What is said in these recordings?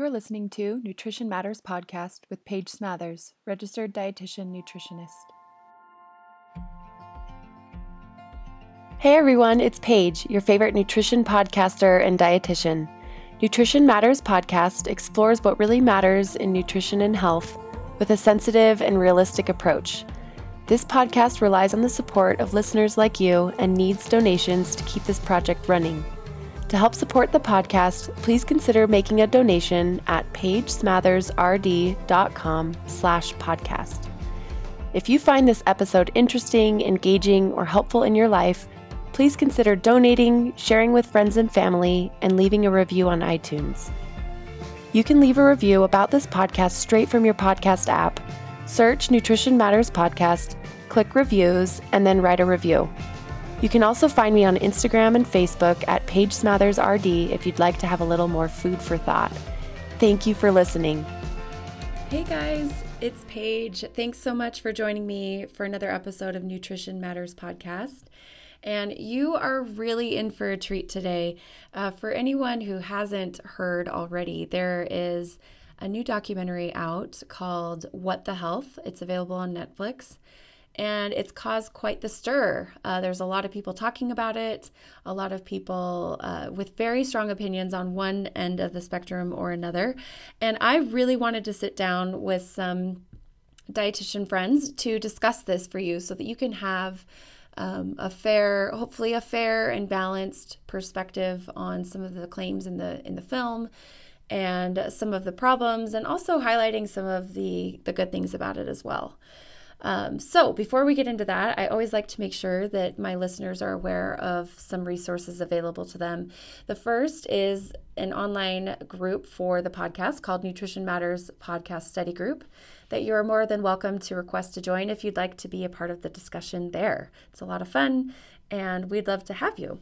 You're listening to Nutrition Matters podcast with Paige Smathers, registered dietitian nutritionist. Hey everyone, it's Paige, your favorite nutrition podcaster and dietitian. Nutrition Matters podcast explores what really matters in nutrition and health with a sensitive and realistic approach. This podcast relies on the support of listeners like you and needs donations to keep this project running. To help support the podcast, please consider making a donation at paigesmathersrd.com slash podcast. If you find this episode interesting, engaging, or helpful in your life, please consider donating, sharing with friends and family, and leaving a review on iTunes. You can leave a review about this podcast straight from your podcast app. Search Nutrition Matters Podcast, click reviews, and then write a review. You can also find me on Instagram and Facebook at Paige Smathers RD if you'd like to have a little more food for thought. Thank you for listening. Hey guys, it's Paige. Thanks so much for joining me for another episode of Nutrition Matters podcast. And you are really in for a treat today. Uh, for anyone who hasn't heard already, there is a new documentary out called What the Health. It's available on Netflix and it's caused quite the stir. Uh, there's a lot of people talking about it, a lot of people uh, with very strong opinions on one end of the spectrum or another. And I really wanted to sit down with some dietitian friends to discuss this for you so that you can have. Um, a fair, hopefully a fair and balanced perspective on some of the claims in the in the film, and some of the problems, and also highlighting some of the the good things about it as well. Um, so, before we get into that, I always like to make sure that my listeners are aware of some resources available to them. The first is an online group for the podcast called Nutrition Matters Podcast Study Group that you are more than welcome to request to join if you'd like to be a part of the discussion there. It's a lot of fun, and we'd love to have you.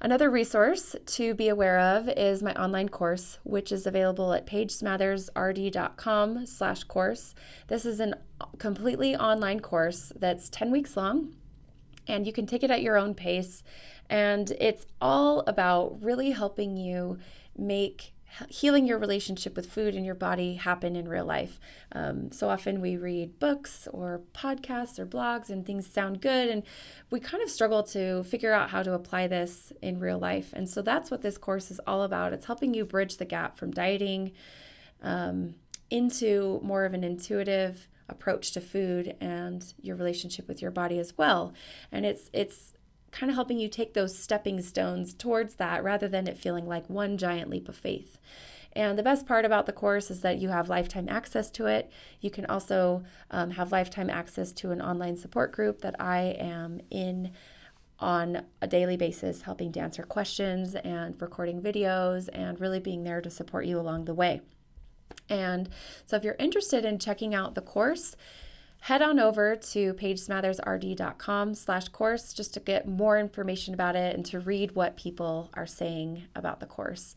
Another resource to be aware of is my online course, which is available at paigesmathersrd.com slash course. This is a completely online course that's 10 weeks long, and you can take it at your own pace. And it's all about really helping you make healing your relationship with food and your body happen in real life. Um, so often we read books or podcasts or blogs and things sound good, and we kind of struggle to figure out how to apply this in real life. And so that's what this course is all about. It's helping you bridge the gap from dieting um, into more of an intuitive approach to food and your relationship with your body as well. And it's it's kind of helping you take those stepping stones towards that rather than it feeling like one giant leap of faith. And the best part about the course is that you have lifetime access to it. You can also um, have lifetime access to an online support group that I am in on a daily basis, helping to answer questions and recording videos and really being there to support you along the way. And so, if you're interested in checking out the course, head on over to paigesmathersrd.com slash course just to get more information about it and to read what people are saying about the course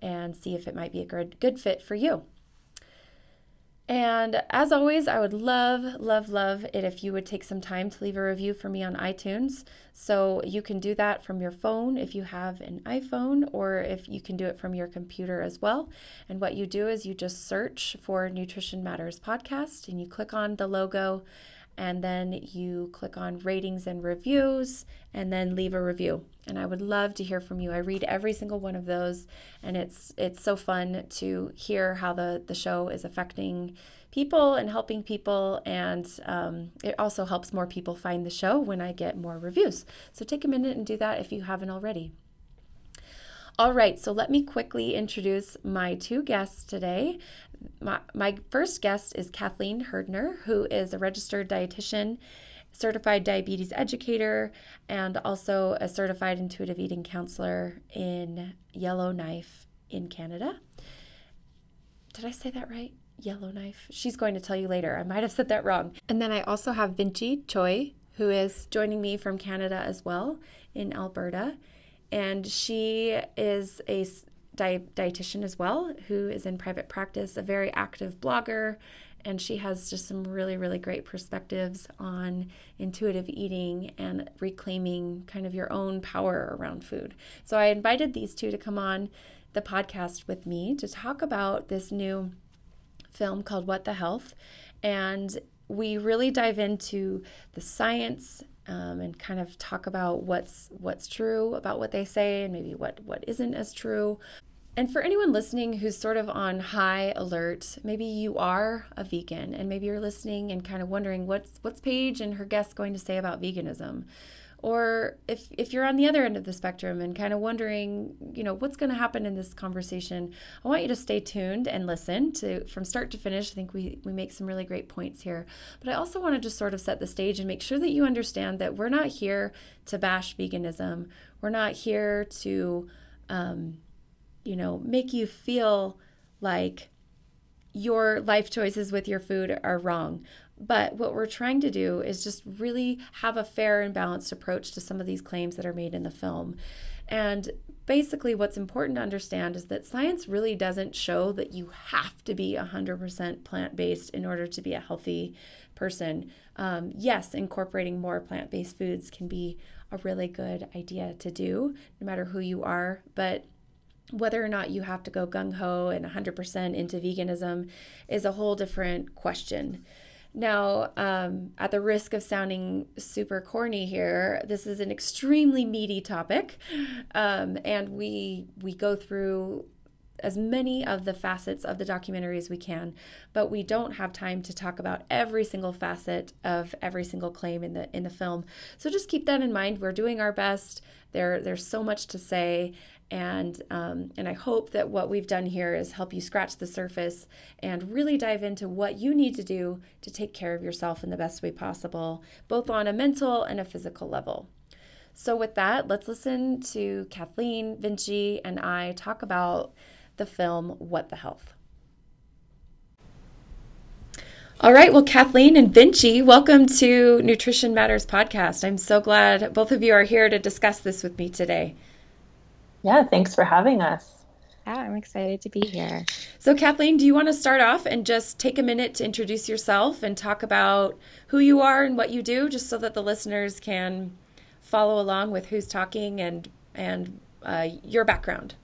and see if it might be a good, good fit for you. And as always, I would love, love, love it if you would take some time to leave a review for me on iTunes. So you can do that from your phone if you have an iPhone, or if you can do it from your computer as well. And what you do is you just search for Nutrition Matters Podcast and you click on the logo and then you click on ratings and reviews and then leave a review. And i would love to hear from you. I read every single one of those and it's it's so fun to hear how the the show is affecting people and helping people and um, it also helps more people find the show when i get more reviews. So take a minute and do that if you haven't already. All right, so let me quickly introduce my two guests today. My, my first guest is Kathleen Hernder, who is a registered dietitian, certified diabetes educator, and also a certified intuitive eating counselor in Yellowknife in Canada. Did I say that right? Yellowknife. She's going to tell you later. I might have said that wrong. And then I also have Vincci Tsui, who is joining me from Canada as well in Alberta and she is a di- dietitian as well who is in private practice, a very active blogger, and she has just some really really great perspectives on intuitive eating and reclaiming kind of your own power around food. So I invited these two to come on the podcast with me to talk about this new film called What the Health. And we really dive into the science um, and kind of talk about what's what's true about what they say and maybe what what isn't as true. And for anyone listening who's sort of on high alert, maybe you are a vegan and maybe you're listening and kind of wondering what's what's Paige and her guests going to say about veganism. Or if, if you're on the other end of the spectrum and kind of wondering, you know, what's going to happen in this conversation, I want you to stay tuned and listen to from start to finish. I think we, we make some really great points here. But I also want to just sort of set the stage and make sure that you understand that we're not here to bash veganism. We're not here to, um, you know, make you feel like your life choices with your food are wrong. But what we're trying to do is just really have a fair and balanced approach to some of these claims that are made in the film. And basically, what's important to understand is that science really doesn't show that you have to be 100% plant based in order to be a healthy person. Um, yes, incorporating more plant based foods can be a really good idea to do, no matter who you are. But whether or not you have to go gung ho and 100% into veganism is a whole different question. Now, um, at the risk of sounding super corny here, this is an extremely meaty topic, um, and we we go through as many of the facets of the documentary as we can, but we don't have time to talk about every single facet of every single claim in the in the film. So just keep that in mind. We're doing our best. There there's so much to say, and um, and I hope that what we've done here is help you scratch the surface and really dive into what you need to do to take care of yourself in the best way possible, both on a mental and a physical level. So with that, let's listen to Kathleen Vincci and I talk about the film What the Health. All right, well, Kathleen and Vincci, welcome to Nutrition Matters podcast. I'm so glad both of you are here to discuss this with me today. Yeah, thanks for having us. Yeah, I'm excited to be here. So, Kathleen, do you want to start off and just take a minute to introduce yourself and talk about who you are and what you do, just so that the listeners can follow along with who's talking and and uh, your background?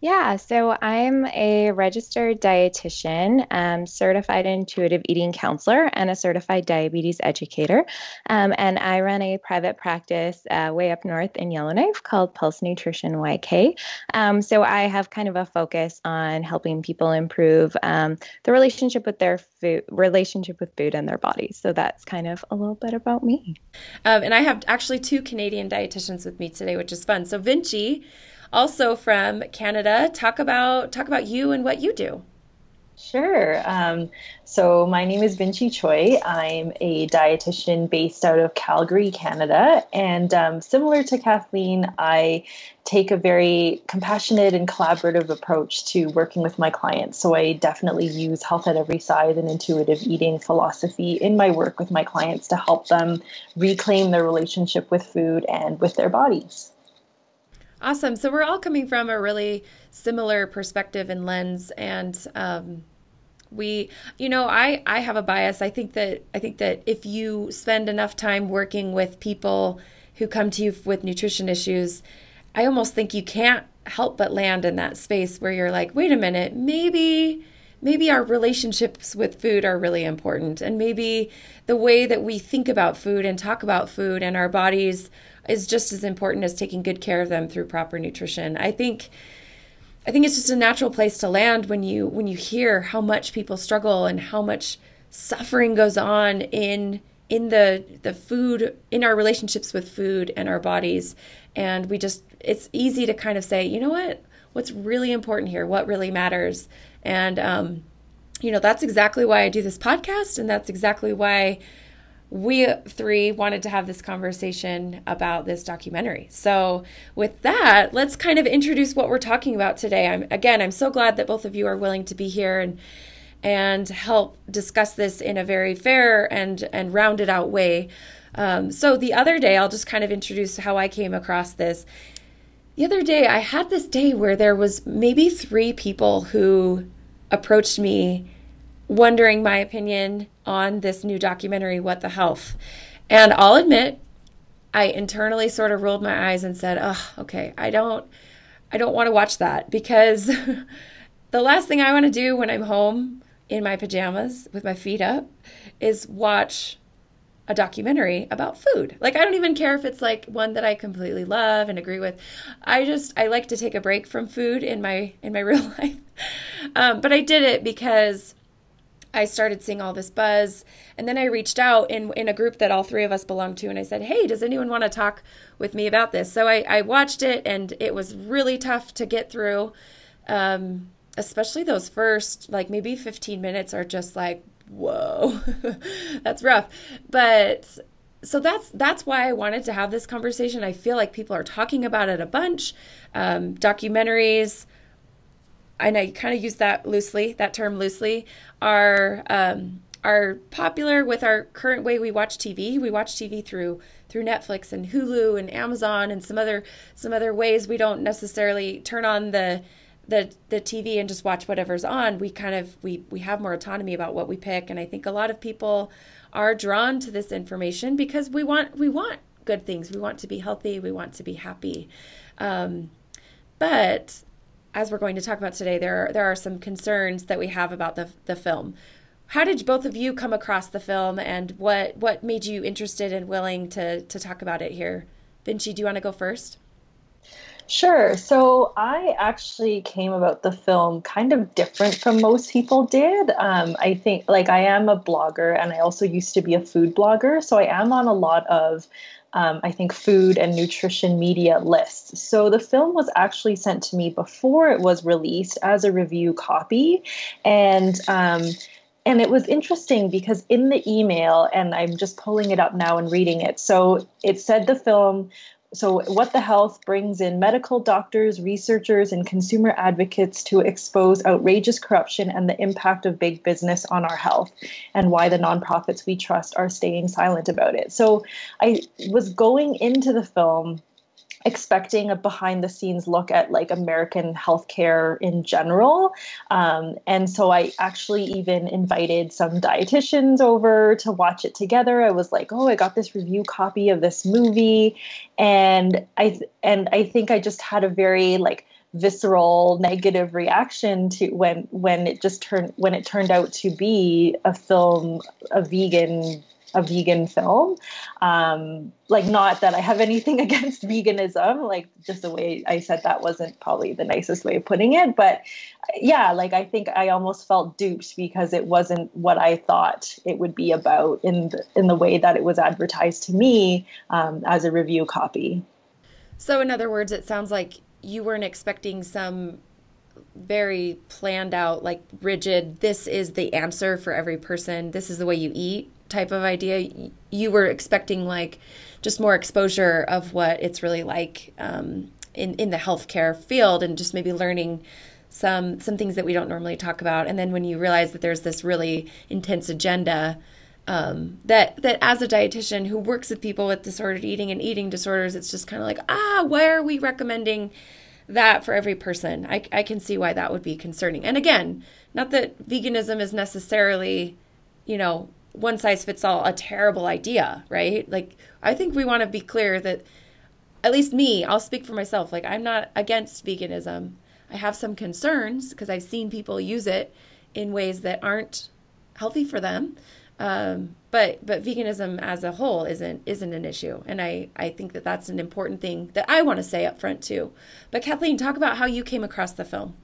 Yeah, so I'm a registered dietitian, um, certified intuitive eating counselor, and a certified diabetes educator. Um, and I run a private practice uh, way up north in Yellowknife called Pulse Nutrition YK. Um, so I have kind of a focus on helping people improve um, the relationship with their food, relationship with food and their bodies. So that's kind of a little bit about me. Um, and I have actually two Canadian dietitians with me today, which is fun. So Vincci also from Canada. Talk about talk about you and what you do. Sure. Um, so my name is Vincci Tsui. I'm a dietitian based out of Calgary, Canada. And um, similar to Kathleen, I take a very compassionate and collaborative approach to working with my clients. So I definitely use health at every size and intuitive eating philosophy in my work with my clients to help them reclaim their relationship with food and with their bodies. Awesome. So we're all coming from a really similar perspective and lens, and um, we, you know, I I have a bias. I think that I think that if you spend enough time working with people who come to you with nutrition issues, I almost think you can't help but land in that space where you're like, wait a minute, maybe maybe our relationships with food are really important and maybe the way that we think about food and talk about food and our bodies is just as important as taking good care of them through proper nutrition. I think I think it's just a natural place to land when you when you hear how much people struggle and how much suffering goes on in in the the food in our relationships with food and our bodies. And we just it's easy to kind of say you know what? What's really important here? What really matters? And um you know that's exactly why i do this podcast and that's exactly why we three wanted to have this conversation about this documentary. So, with that, let's kind of introduce what we're talking about today. I'm again, I'm so glad that both of you are willing to be here and and help discuss this in a very fair and and rounded out way. Um, so the other day, I'll just kind of introduce how I came across this. The other day, I had this day where there was maybe three people who approached me wondering my opinion on this new documentary, What the Health. And I'll admit, I internally sort of rolled my eyes and said, oh, okay, I don't. I don't want to watch that because the last thing I want to do when I'm home in my pajamas with my feet up is watch a documentary about food. Like I don't even care if it's like one that I completely love and agree with. I just I like to take a break from food in my in my real life. Um, but I did it because I started seeing all this buzz. And then I reached out in, in a group that all three of us belong to, and I said, Hey, does anyone want to talk with me about this? So I, I watched it, and it was really tough to get through. Um, especially those first, like maybe 15 minutes, are just like, Whoa, that's rough. But so that's that's why I wanted to have this conversation. I feel like people are talking about it a bunch. Um, documentaries, and I kind of use that loosely, that term loosely, are um, are popular with our current way we watch TV. We watch TV through through Netflix and Hulu and Amazon and some other some other ways. We don't necessarily turn on the the the TV and just watch whatever's on. We kind of we we have more autonomy about what we pick, and I think a lot of people are drawn to this information because we want we want good things. We want to be healthy. We want to be happy. Um, but as we're going to talk about today, there are, there are some concerns that we have about the the film. How did both of you come across the film, and what what made you interested and willing to to talk about it here? Vincci, do you want to go first? Sure. So I actually came about the film kind of different from most people did. Um, I think, like, I am a blogger and I also used to be a food blogger. So I am on a lot of um, I think, food and nutrition media lists. So the film was actually sent to me before it was released as a review copy. And um, and it was interesting because in the email, and I'm just pulling it up now and reading it. So it said the film so what the health brings in medical doctors researchers and consumer advocates to expose outrageous corruption and the impact of big business on our health and why the nonprofits we trust are staying silent about it. So i was going into the film expecting a behind the scenes look at like American healthcare in general. Um, and so I actually even invited some dietitians over to watch it together. I was like, oh, I got this review copy of this movie. And I and I think I just had a very like visceral negative reaction to when when it just turned when it turned out to be a film a vegan a vegan film. Um, like, not that I have anything against veganism, like, just the way I said that wasn't probably the nicest way of putting it. But yeah, like, I think I almost felt duped because it wasn't what I thought it would be about in the, in the way that it was advertised to me um, as a review copy. So, in other words, it sounds like you weren't expecting some very planned out, like rigid, this is the answer for every person, this is the way you eat type of idea. You were expecting like just more exposure of what it's really like um, in in the healthcare field, and just maybe learning some some things that we don't normally talk about. And then when you realize that there's this really intense agenda. Um, that that as a dietitian who works with people with disordered eating and eating disorders, it's just kind of like, ah, why are we recommending that for every person? I, I can see why that would be concerning. And again, not that veganism is necessarily, you know, one size fits all a terrible idea, right? Like, I think we want to be clear that, at least me, I'll speak for myself. Like, I'm not against veganism. I have some concerns because I've seen people use it in ways that aren't healthy for them. Um, but but veganism as a whole isn't isn't an issue, and I I think that that's an important thing that I want to say up front too. But Kathleen, talk about how you came across the film.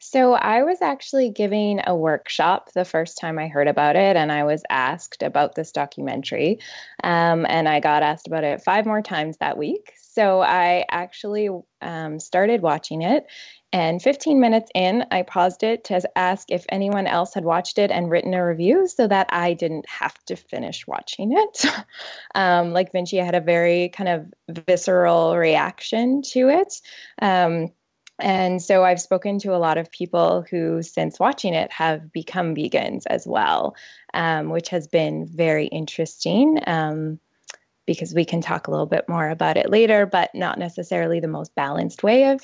So, I was actually giving a workshop the first time I heard about it, and I was asked about this documentary. Um, and I got asked about it five more times that week. So, I actually um, started watching it. And 15 minutes in, I paused it to ask if anyone else had watched it and written a review so that I didn't have to finish watching it. um, like Vincci, I had a very kind of visceral reaction to it. Um, and so I've spoken to a lot of people who, since watching it, have become vegans as well, um, which has been very interesting um, because we can talk a little bit more about it later, but not necessarily the most balanced way of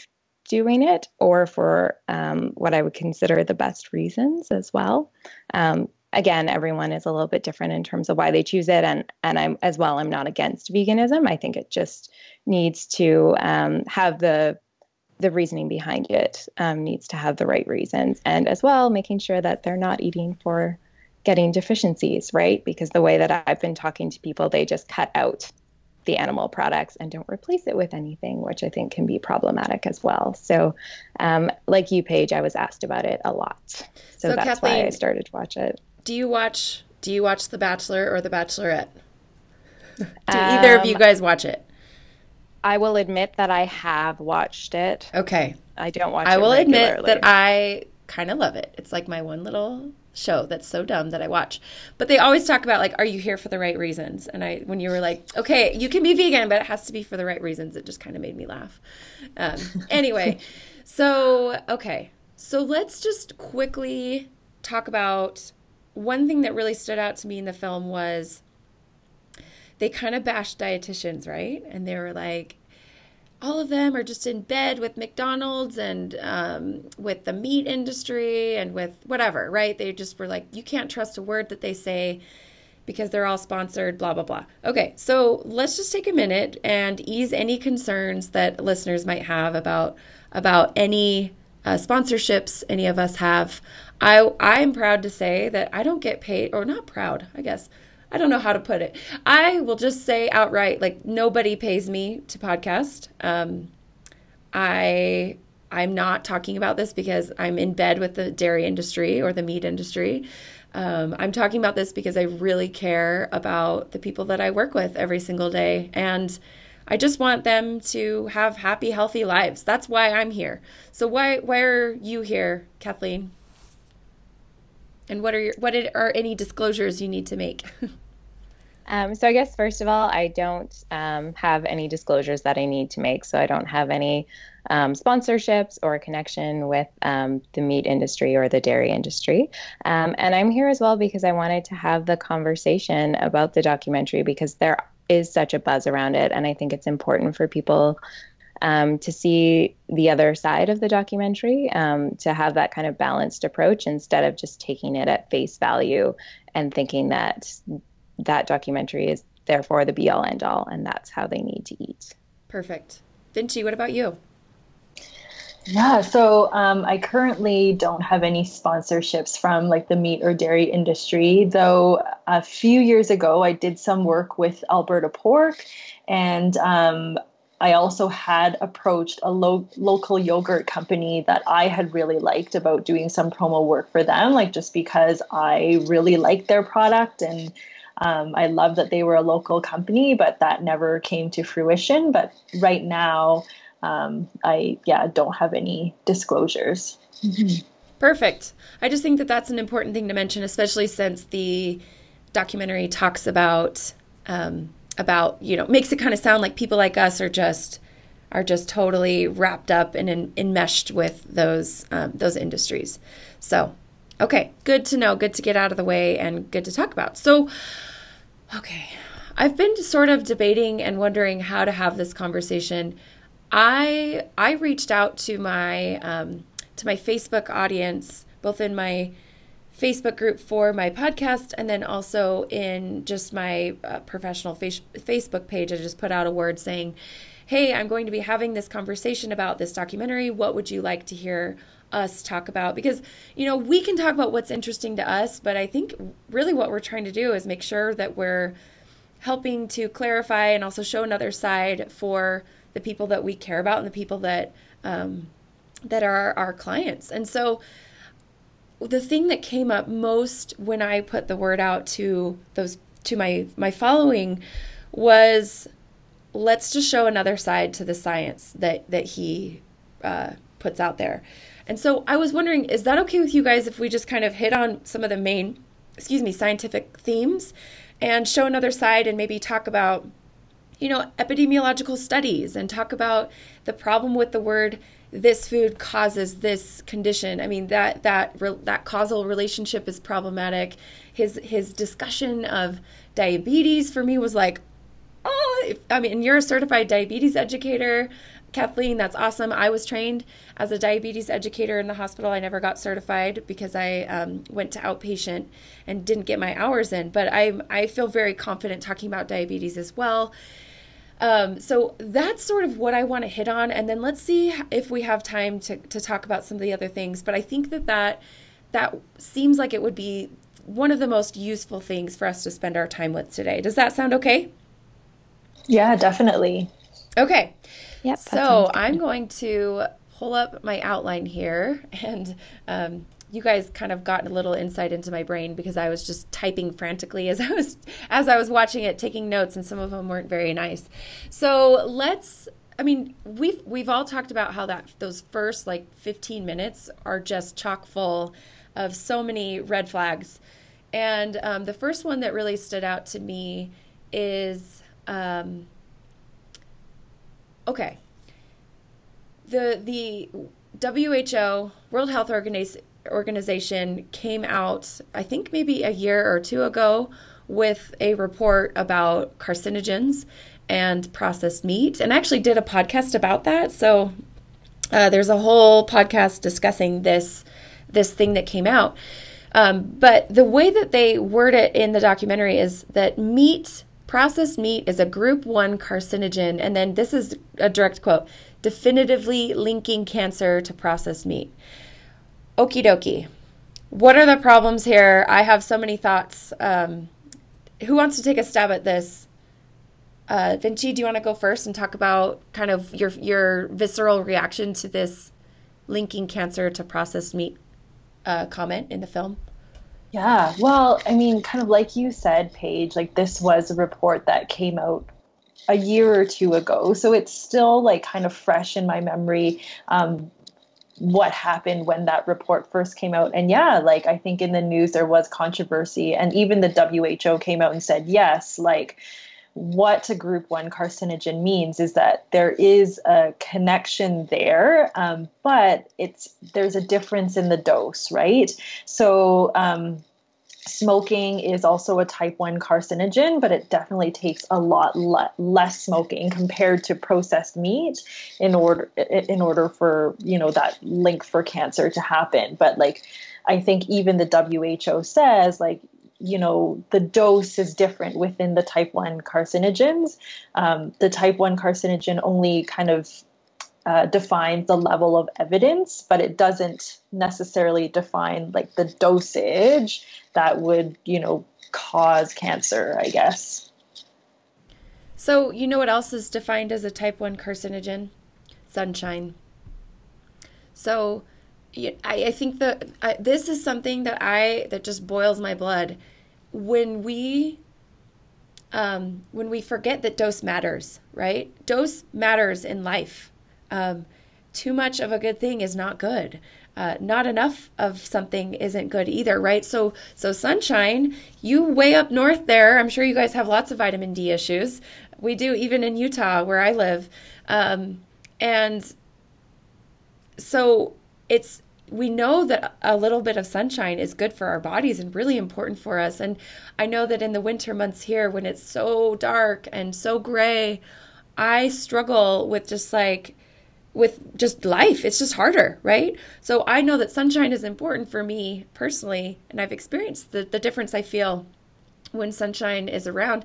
doing it or for um, what I would consider the best reasons as well. Um, again, everyone is a little bit different in terms of why they choose it, and and I'm as well. I'm not against veganism. I think it just needs to um, have the the reasoning behind it um, needs to have the right reasons, and as well making sure that they're not eating for getting deficiencies, right? Because the way that I've been talking to people, they just cut out the animal products and don't replace it with anything, which I think can be problematic as well. So, um, like you, Paige, I was asked about it a lot, so, so that's Kathleen, why I started to watch it. Do you watch? Do you watch The Bachelor or The Bachelorette? do um, either of you guys watch it? I will admit that I have watched it. Okay. I don't watch. It. I will admit that I kind of love it. It's like my one little show that's so dumb that I watch. But they always talk about like, are you here for the right reasons? And I, when you were like, okay, you can be vegan, but it has to be for the right reasons, it just kind of made me laugh. Um, anyway, so okay, so let's just quickly talk about one thing that really stood out to me in the film was they kind of bashed dietitians, right? And they were like, all of them are just in bed with McDonald's and um, with the meat industry and with whatever, right? They just were like, you can't trust a word that they say because they're all sponsored, blah, blah, blah. Okay, so let's just take a minute and ease any concerns that listeners might have about about any uh, sponsorships any of us have. I I'm proud to say that I don't get paid, or not proud, I guess. I don't know how to put it. I will just say outright, like nobody pays me to podcast. Um, I I'm not talking about this because I'm in bed with the dairy industry or the meat industry. Um, I'm talking about this because I really care about the people that I work with every single day, and I just want them to have happy, healthy lives. That's why I'm here. So why why are you here, Kathleen? And what are your what are any disclosures you need to make? Um, so I guess first of all, I don't um, have any disclosures that I need to make. So I don't have any um, sponsorships or connection with um, the meat industry or the dairy industry. Um, and I'm here as well because I wanted to have the conversation about the documentary because there is such a buzz around it, and I think it's important for people. Um, to see the other side of the documentary, to have that kind of balanced approach instead of just taking it at face value and thinking that that documentary is therefore the be all end all, and that's how they need to eat. Perfect. Vincci, what about you? Yeah, so um, I currently don't have any sponsorships from like the meat or dairy industry, though a few years ago I did some work with Alberta Pork, and um, I also had approached a lo- local yogurt company that I had really liked about doing some promo work for them, like just because I really liked their product and um, I love that they were a local company, but that never came to fruition. But right now, um, I yeah don't have any disclosures. Mm-hmm. Perfect. I just think that that's an important thing to mention, especially since the documentary talks about um, about you know makes it kind of sound like people like us are just are just totally wrapped up and en- enmeshed with those um, those industries. So Okay, good to know, good to get out of the way, and good to talk about. So, okay, I've been sort of debating and wondering how to have this conversation. I I reached out to my um, to my Facebook audience, both in my Facebook group for my podcast and then also in just my uh, professional face- Facebook page. I just put out a word saying, "Hey, I'm going to be having this conversation about this documentary. What would you like to hear us talk about because you know we can talk about what's interesting to us but i think really what we're trying to do is make sure that we're helping to clarify and also show another side for the people that we care about and the people that um, that are our clients. And so the thing that came up most when i put the word out to those to my my following was let's just show another side to the science that that he uh, puts out there and so I was wondering, is that okay with you guys if we just kind of hit on some of the main, excuse me, scientific themes and show another side and maybe talk about, you know, epidemiological studies and talk about the problem with the word this food causes this condition. I mean that that that causal relationship is problematic. His his discussion of diabetes for me was like, oh, I mean, you're a certified diabetes educator Kathleen, that's awesome. I was trained as a diabetes educator in the hospital. I never got certified because I um, went to outpatient and didn't get my hours in. But I I feel very confident talking about diabetes as well. Um, so that's sort of what I want to hit on, and then let's see if we have time to to talk about some of the other things. But I think that that that seems like it would be one of the most useful things for us to spend our time with today. Does that sound okay? Yeah, definitely. Okay. Yep. So I'm going to pull up my outline here, and um, you guys kind of got a little insight into my brain because I was just typing frantically as I was as I was watching it, taking notes, and some of them weren't very nice. So let's. I mean, we've we've all talked about how that those first like 15 minutes are just chock full of so many red flags, and um, the first one that really stood out to me is. Um, okay. The the WHO World Health Organization came out, I think maybe a year or two ago, with a report about carcinogens and processed meat, and actually did a podcast about that. So uh, there's a whole podcast discussing this this thing that came out. Um, but the way that they word it in the documentary is that meat Processed meat is a group 1 carcinogen, and then this is a direct quote definitively linking cancer to processed meat. Okie dokie. What are the problems here? I have so many thoughts. Um, who wants to take a stab at this? Uh, Vincci, do you want to go first and talk about kind of your your visceral reaction to this linking cancer to processed meat uh, comment in the film? Yeah, well, I mean, kind of like you said, Paige, like this was a report that came out a year or two ago. So it's still like kind of fresh in my memory. Um, what happened when that report first came out. And yeah, like I think in the news there was controversy, and even the WHO came out and said, yes, like what a group one carcinogen means is that there is a connection there, um, but it's there's a difference in the dose, right? So um, smoking is also a type 1 carcinogen but it definitely takes a lot le- less smoking compared to processed meat in order in order for you know that link for cancer to happen but like i think even the WHO says like you know the dose is different within the type 1 carcinogens um, the type 1 carcinogen only kind of uh, defines the level of evidence, but it doesn't necessarily define like the dosage that would, you know, cause cancer, I guess. So, you know what else is defined as a type 1 carcinogen? Sunshine. So, I, I think that I, this is something that I that just boils my blood when we um, when we forget that dose matters, right? Dose matters in life. Um, too much of a good thing is not good. Uh, not enough of something isn't good either, right? So, so sunshine, you way up north there. I'm sure you guys have lots of vitamin D issues. We do, even in Utah, where I live, um, and so it's we know that a little bit of sunshine is good for our bodies and really important for us. And I know that in the winter months here, when it's so dark and so gray, I struggle with just like with just life. It's just harder, right? So I know that sunshine is important for me personally, and I've experienced the, the difference I feel when sunshine is around.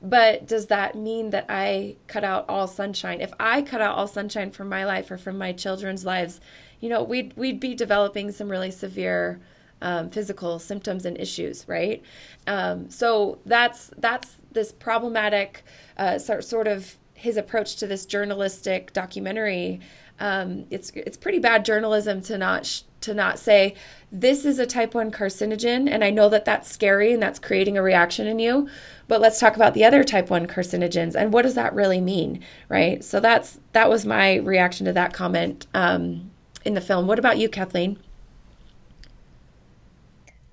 But does that mean that I cut out all sunshine? If I cut out all sunshine from my life or from my children's lives, you know, we'd we'd be developing some really severe um, physical symptoms and issues, right? Um, so that's that's this problematic uh, sort sort of his approach to this journalistic documentary. Um, it's it's pretty bad journalism to not sh- to not say this is a type 1 carcinogen and I know that that's scary and that's creating a reaction in you but let's talk about the other type 1 carcinogens and what does that really mean right so that's that was my reaction to that comment um, in the film what about you Kathleen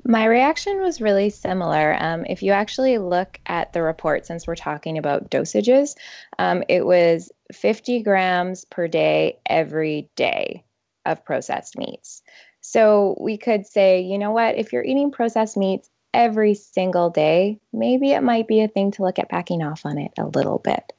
my reaction was really similar. Um, if you actually look at the report, since we're talking about dosages, um, it was 50 grams per day every day of processed meats. So we could say, you know what, if you're eating processed meats every single day, maybe it might be a thing to look at backing off on it a little bit.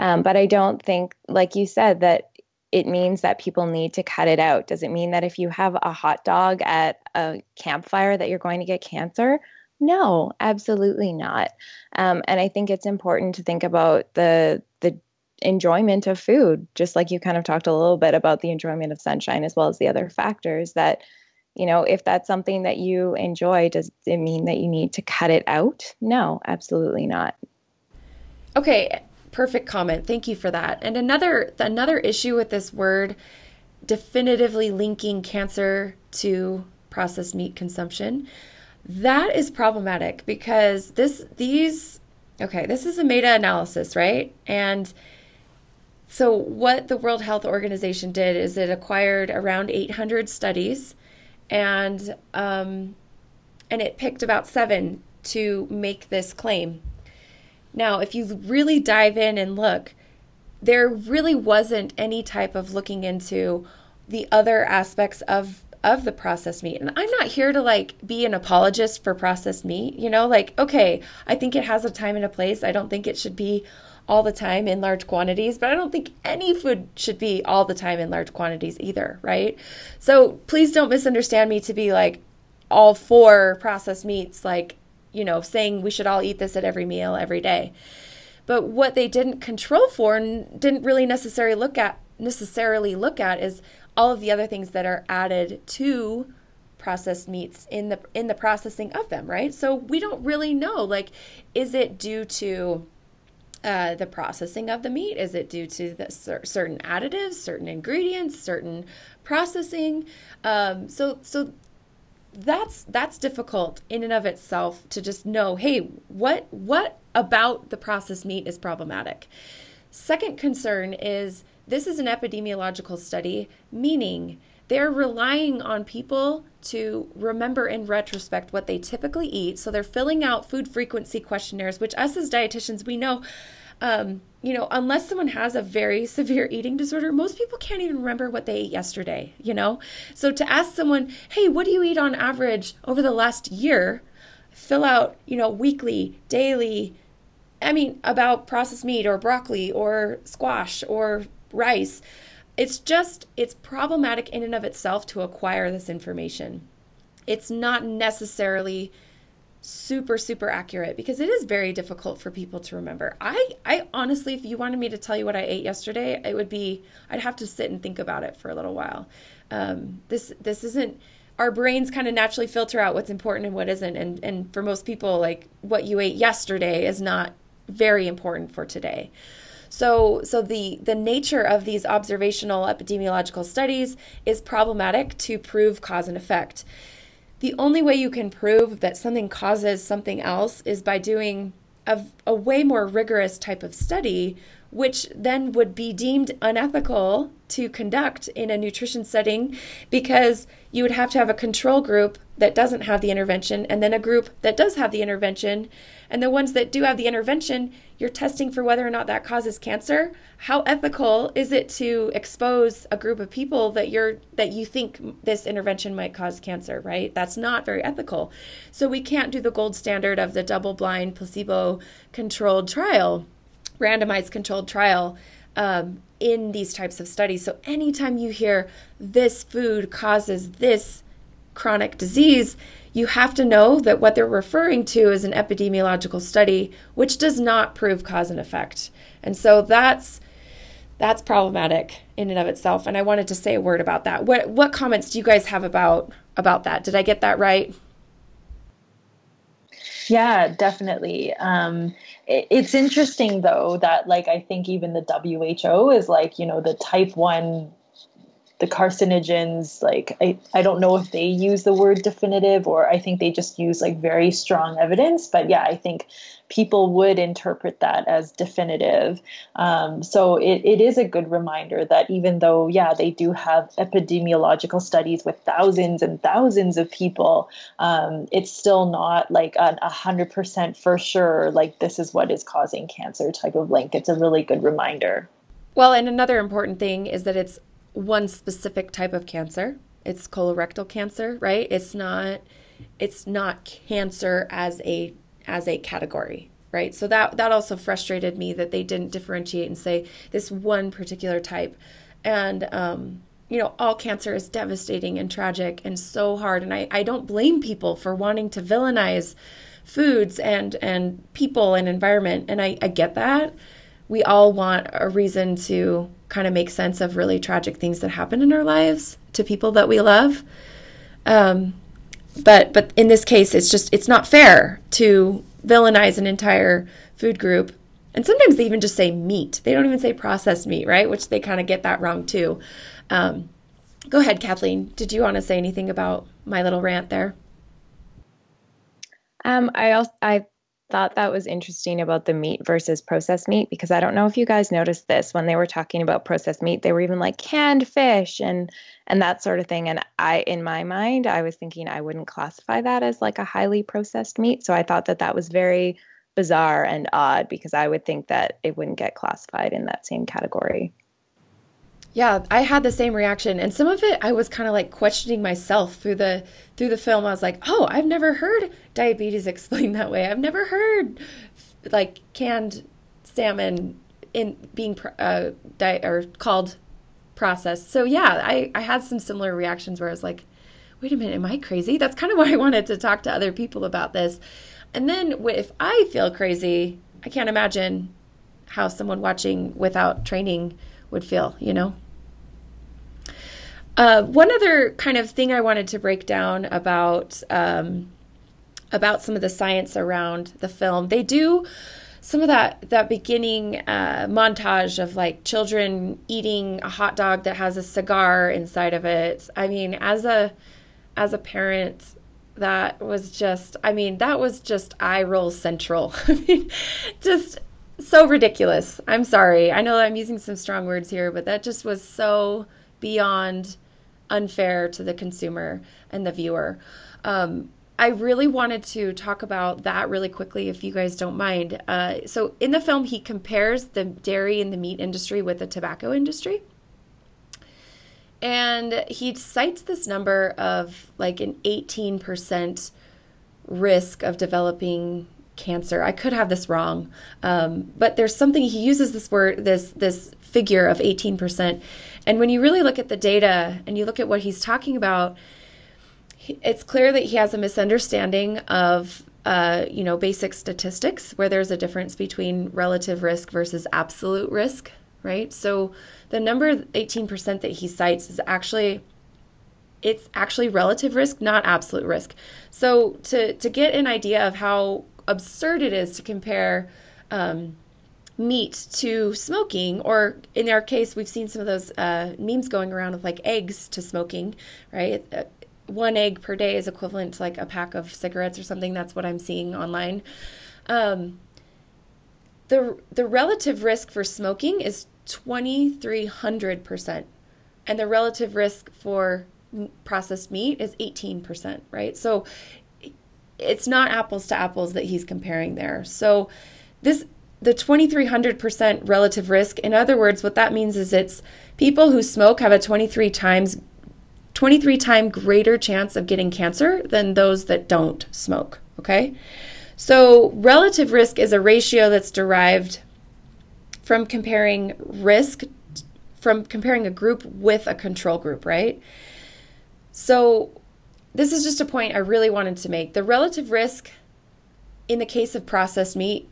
Um, but I don't think, like you said, that it means that people need to cut it out. Does it mean that if you have a hot dog at a campfire that you're going to get cancer? No, absolutely not. Um, and I think it's important to think about the the enjoyment of food, just like you kind of talked a little bit about the enjoyment of sunshine as well as the other factors that you know, if that's something that you enjoy, does it mean that you need to cut it out? No, absolutely not. Okay, perfect comment. Thank you for that. And another another issue with this word definitively linking cancer to processed meat consumption, that is problematic because this these okay, this is a meta-analysis, right? And so what the World Health Organization did is it acquired around 800 studies and um, and it picked about seven to make this claim. Now, if you really dive in and look, there really wasn't any type of looking into the other aspects of of the processed meat. And I'm not here to like be an apologist for processed meat, you know, like okay, I think it has a time and a place. I don't think it should be all the time in large quantities, but I don't think any food should be all the time in large quantities either, right? So please don't misunderstand me to be like all for processed meats, like, you know, saying we should all eat this at every meal every day. But what they didn't control for and didn't really necessarily look at necessarily look at is all of the other things that are added to processed meats in the in the processing of them, right? So we don't really know like is it due to uh, the processing of the meat? Is it due to the cer- certain additives, certain ingredients, certain processing? Um, so so that's that's difficult in and of itself to just know. Hey, what what about the processed meat is problematic? Second concern is this is an epidemiological study, meaning they're relying on people to remember in retrospect what they typically eat. So they're filling out food frequency questionnaires, which us as dietitians, we know, um, you know, unless someone has a very severe eating disorder, most people can't even remember what they ate yesterday, you know? So to ask someone, hey, what do you eat on average over the last year? Fill out, you know, weekly, daily, I mean, about processed meat or broccoli or squash or rice it's just it's problematic in and of itself to acquire this information it's not necessarily super super accurate because it is very difficult for people to remember. I i honestly if you wanted me to tell you what i ate yesterday it would be i'd have to sit and think about it for a little while. Um, this this isn't our brains kind of naturally filter out what's important and what isn't. And and for most people like what you ate yesterday is not very important for today. So, so the, the nature of these observational epidemiological studies is problematic to prove cause and effect. The only way you can prove that something causes something else is by doing a, a way more rigorous type of study, which then would be deemed unethical to conduct in a nutrition setting because you would have to have a control group that doesn't have the intervention and then a group that does have the intervention and the ones that do have the intervention, you're testing for whether or not that causes cancer. How ethical is it to expose a group of people that you're that you think this intervention might cause cancer, right? That's not very ethical. So we can't do the gold standard of the double-blind placebo-controlled trial, randomized controlled trial. Um, in these types of studies. So, anytime you hear this food causes this chronic disease, you have to know that what they're referring to is an epidemiological study, which does not prove cause and effect. And so that's that's problematic in and of itself. And I wanted to say a word about that. What what comments do you guys have about about that? Did I get that right? Yeah, definitely. Um, it, it's interesting though that like I think even the WHO is like you know the type one the carcinogens like I, I don't know if they use the word definitive or i think they just use like very strong evidence but yeah i think people would interpret that as definitive um, so it, it is a good reminder that even though yeah they do have epidemiological studies with thousands and thousands of people um, it's still not like a hundred percent for sure like this is what is causing cancer type of link it's a really good reminder well, and another important thing is that it's one specific type of cancer. It's colorectal cancer, right? It's not it's not cancer as a as a category, right? So that that also frustrated me that they didn't differentiate and say this one particular type. And, um, you know, all cancer is devastating and tragic and so hard. And I, I don't blame people for wanting to villainize foods and, and people and environment. And I, I get that. We all want a reason to kind of make sense of really tragic things that happen in our lives to people that we love. Um, but but in this case, it's just it's not fair to villainize an entire food group. And sometimes they even just say meat. They don't even say processed meat, right? Which they kind of get that wrong too. Um, go ahead, Kathleen. Did you want to say anything about my little rant there? Um, I also I thought that was interesting about the meat versus processed meat because I don't know if you guys noticed this when they were talking about processed meat they were even like canned fish and and that sort of thing and I in my mind I was thinking I wouldn't classify that as like a highly processed meat so I thought that that was very bizarre and odd because I would think that it wouldn't get classified in that same category. Yeah, I had the same reaction and some of it I was kind of like questioning myself through the through the film. I was like, "Oh, I've never heard diabetes explained that way. I've never heard like canned salmon in being uh or called processed." So, yeah, I I had some similar reactions where I was like, "Wait a minute, am I crazy?" That's kind of why I wanted to talk to other people about this. And then if I feel crazy, I can't imagine how someone watching without training would feel, you know? Uh, one other kind of thing I wanted to break down about um, about some of the science around the film. They do some of that that beginning uh, montage of like children eating a hot dog that has a cigar inside of it. I mean, as a as a parent, that was just. I mean, that was just eye roll central. I mean, just so ridiculous. I'm sorry. I know I'm using some strong words here, but that just was so beyond unfair to the consumer and the viewer. Um, I really wanted to talk about that really quickly, if you guys don't mind. Uh, so, in the film, he compares the dairy and the meat industry with the tobacco industry. And he cites this number of like an 18% risk of developing cancer. I could have this wrong, um, but there's something he uses this word, this this figure of 18%. And when you really look at the data and you look at what he's talking about, it's clear that he has a misunderstanding of uh, you know basic statistics where there's a difference between relative risk versus absolute risk right? So the number 18% that he cites is actually it's actually relative risk not absolute risk. So to to get an idea of how absurd it is to compare um, meat to smoking, or in our case, we've seen some of those uh, memes going around with like eggs to smoking, right? Uh, one egg per day is equivalent to like a pack of cigarettes or something. That's what I'm seeing online. Um, the the relative risk for smoking is 2300%, and the relative risk for processed meat is 18%, right? So it's not apples to apples that he's comparing there. So this the 2300% relative risk. In other words, what that means is it's people who smoke have a 23 times 23 time greater chance of getting cancer than those that don't smoke, okay? So, relative risk is a ratio that's derived from comparing risk from comparing a group with a control group, right? So, this is just a point I really wanted to make. The relative risk in the case of processed meat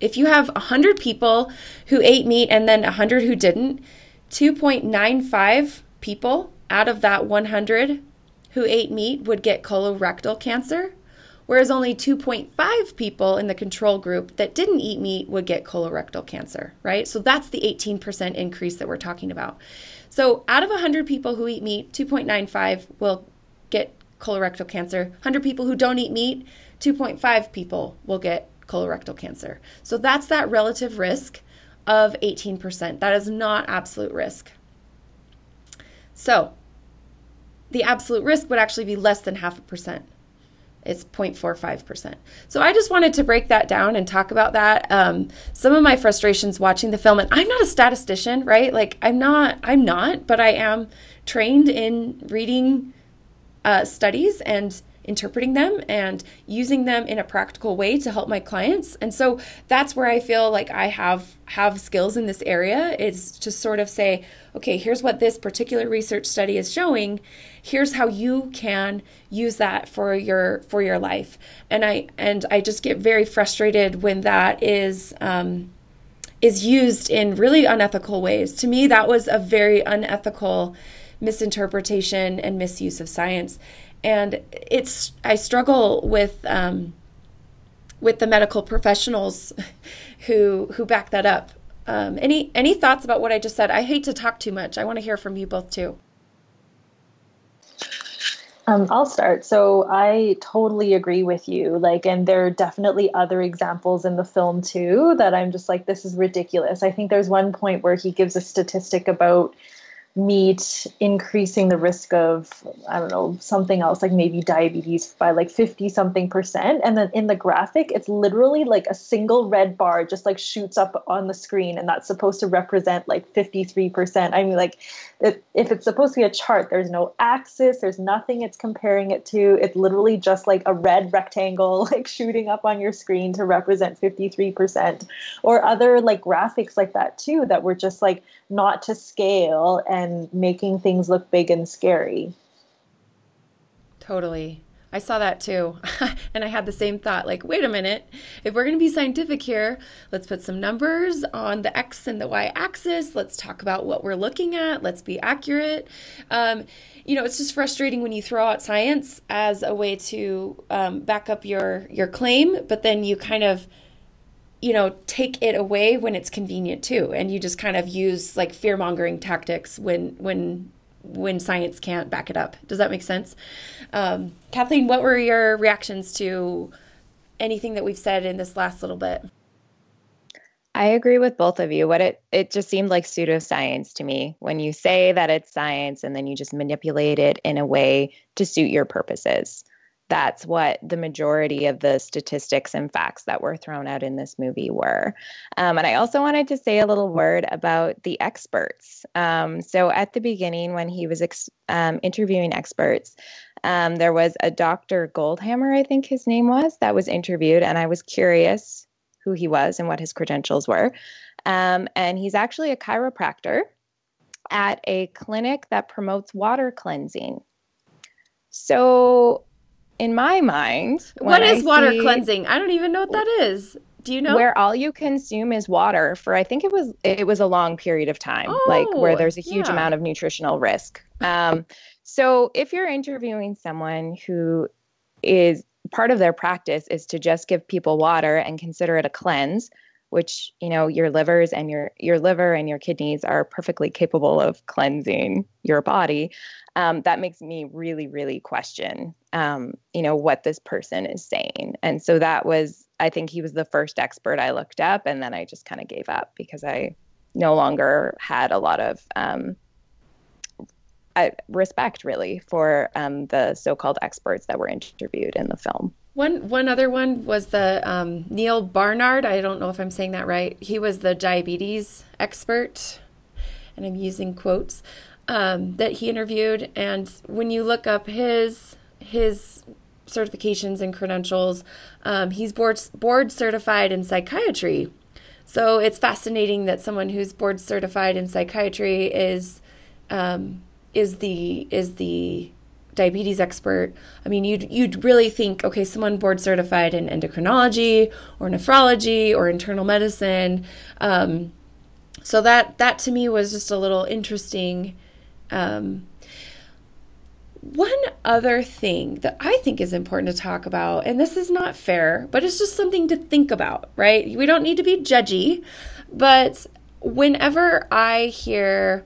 if you have 100 people who ate meat and then 100 who didn't, 2.95 people out of that 100 who ate meat would get colorectal cancer, whereas only 2.5 people in the control group that didn't eat meat would get colorectal cancer, right? So that's the 18% increase that we're talking about. So out of 100 people who eat meat, 2.95 will get colorectal cancer. 100 people who don't eat meat, 2.5 people will get colorectal cancer. So that's that relative risk of 18%. That is not absolute risk. So the absolute risk would actually be less than half a percent. It's 0.45%. So I just wanted to break that down and talk about that. Um, some of my frustrations watching the film, and I'm not a statistician, right? Like I'm not, I'm not, but I am trained in reading uh, studies and interpreting them and using them in a practical way to help my clients. And so that's where I feel like I have have skills in this area is to sort of say, okay, here's what this particular research study is showing. Here's how you can use that for your for your life. And I and I just get very frustrated when that is um, is used in really unethical ways. To me, that was a very unethical misinterpretation and misuse of science. And it's I struggle with um, with the medical professionals who who back that up. Um, any any thoughts about what I just said? I hate to talk too much. I want to hear from you both too. Um, I'll start. So I totally agree with you. Like, and there are definitely other examples in the film too that I'm just like, this is ridiculous. I think there's one point where he gives a statistic about meat increasing the risk of i don't know something else like maybe diabetes by like 50 something percent. And then in the graphic it's literally like a single red bar just like shoots up on the screen and that's supposed to represent like 53% i mean like if, if it's supposed to be a chart there's no axis there's nothing it's comparing it to. It's literally just like a red rectangle like shooting up on your screen to represent 53% or other like graphics like that too that were just like not to scale and making things look big and scary. Totally. I saw that too. and I had the same thought like, wait a minute, if we're going to be scientific here, let's put some numbers on the x and the y axis. Let's talk about what we're looking at. Let's be accurate. Um, you know, it's just frustrating when you throw out science as a way to um, back up your your claim, but then you kind of you know, take it away when it's convenient too. And you just kind of use like fear mongering tactics when, when, when science can't back it up. Does that make sense? Um, Kathleen, what were your reactions to anything that we've said in this last little bit? I agree with both of you. What it it just seemed like pseudoscience to me when you say that it's science and then you just manipulate it in a way to suit your purposes that's what the majority of the statistics and facts that were thrown out in this movie were. Um, and I also wanted to say a little word about the experts. Um, so at the beginning, when he was ex- um, interviewing experts, um, there was a Dr. Goldhamer, I think his name was, that was interviewed, and I was curious who he was and what his credentials were. Um, and he's actually a chiropractor at a clinic that promotes water cleansing. So in my mind, what is I water cleansing? I don't even know what that is. Do you know where all you consume is water for? I think it was it was a long period of time, oh, like where there's a huge yeah. amount of nutritional risk. Um, so if you're interviewing someone who is part of their practice is to just give people water and consider it a cleanse, which you know your livers and your your liver and your kidneys are perfectly capable of cleansing your body. Um, that makes me really really question um, you know what this person is saying. And so that was i think he was the first expert i looked up and then i just kind of gave up because i no longer had a lot of um, respect really for um, the so-called experts that were interviewed in the film one one other one was the um, Neal Barnard. I don't know if I'm saying that right. He was the diabetes expert, and I'm using quotes um, that he interviewed. And when you look up his his certifications and credentials, um, he's board board certified in psychiatry. So it's fascinating that someone who's board certified in psychiatry is um, is the is the diabetes expert, I mean, you'd you'd really think, okay, someone board certified in endocrinology or nephrology or internal medicine. Um, so that that to me was just a little interesting. Um, one other thing that I think is important to talk about, and this is not fair, but it's just something to think about, right? We don't need to be judgy, but whenever I hear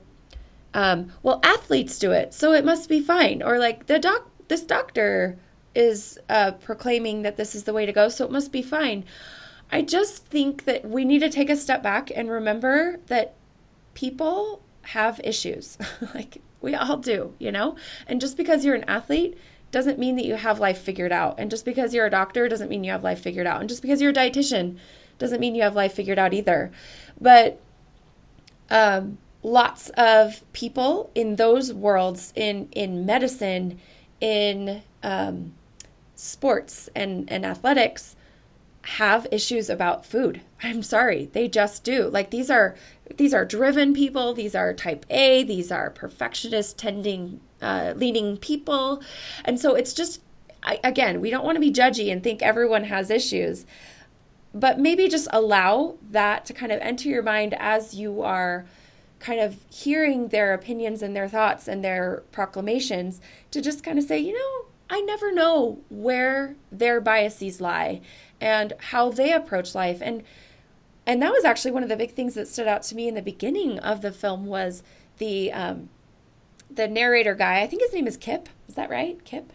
um, well, athletes do it, so it must be fine. Or like the doc, this doctor is uh, proclaiming that this is the way to go, so it must be fine. I just think that we need to take a step back and remember that people have issues. like we all do, you know? And just because you're an athlete doesn't mean that you have life figured out. And just because you're a doctor doesn't mean you have life figured out. And just because you're a dietitian doesn't mean you have life figured out either. But um, lots of people in those worlds in in medicine in um, sports and, and athletics have issues about food. I'm sorry, they just do. Like these are these are driven people, these are type A, these are perfectionist tending uh, leaning people. And so it's just I, again, we don't want to be judgy and think everyone has issues. But maybe just allow that to kind of enter your mind as you are kind of hearing their opinions and their thoughts and their proclamations to just kind of say, you know, I never know where their biases lie and how they approach life and and that was actually one of the big things that stood out to me in the beginning of the film was the um, the narrator guy. I think his name is Kip. Is that right, Kip?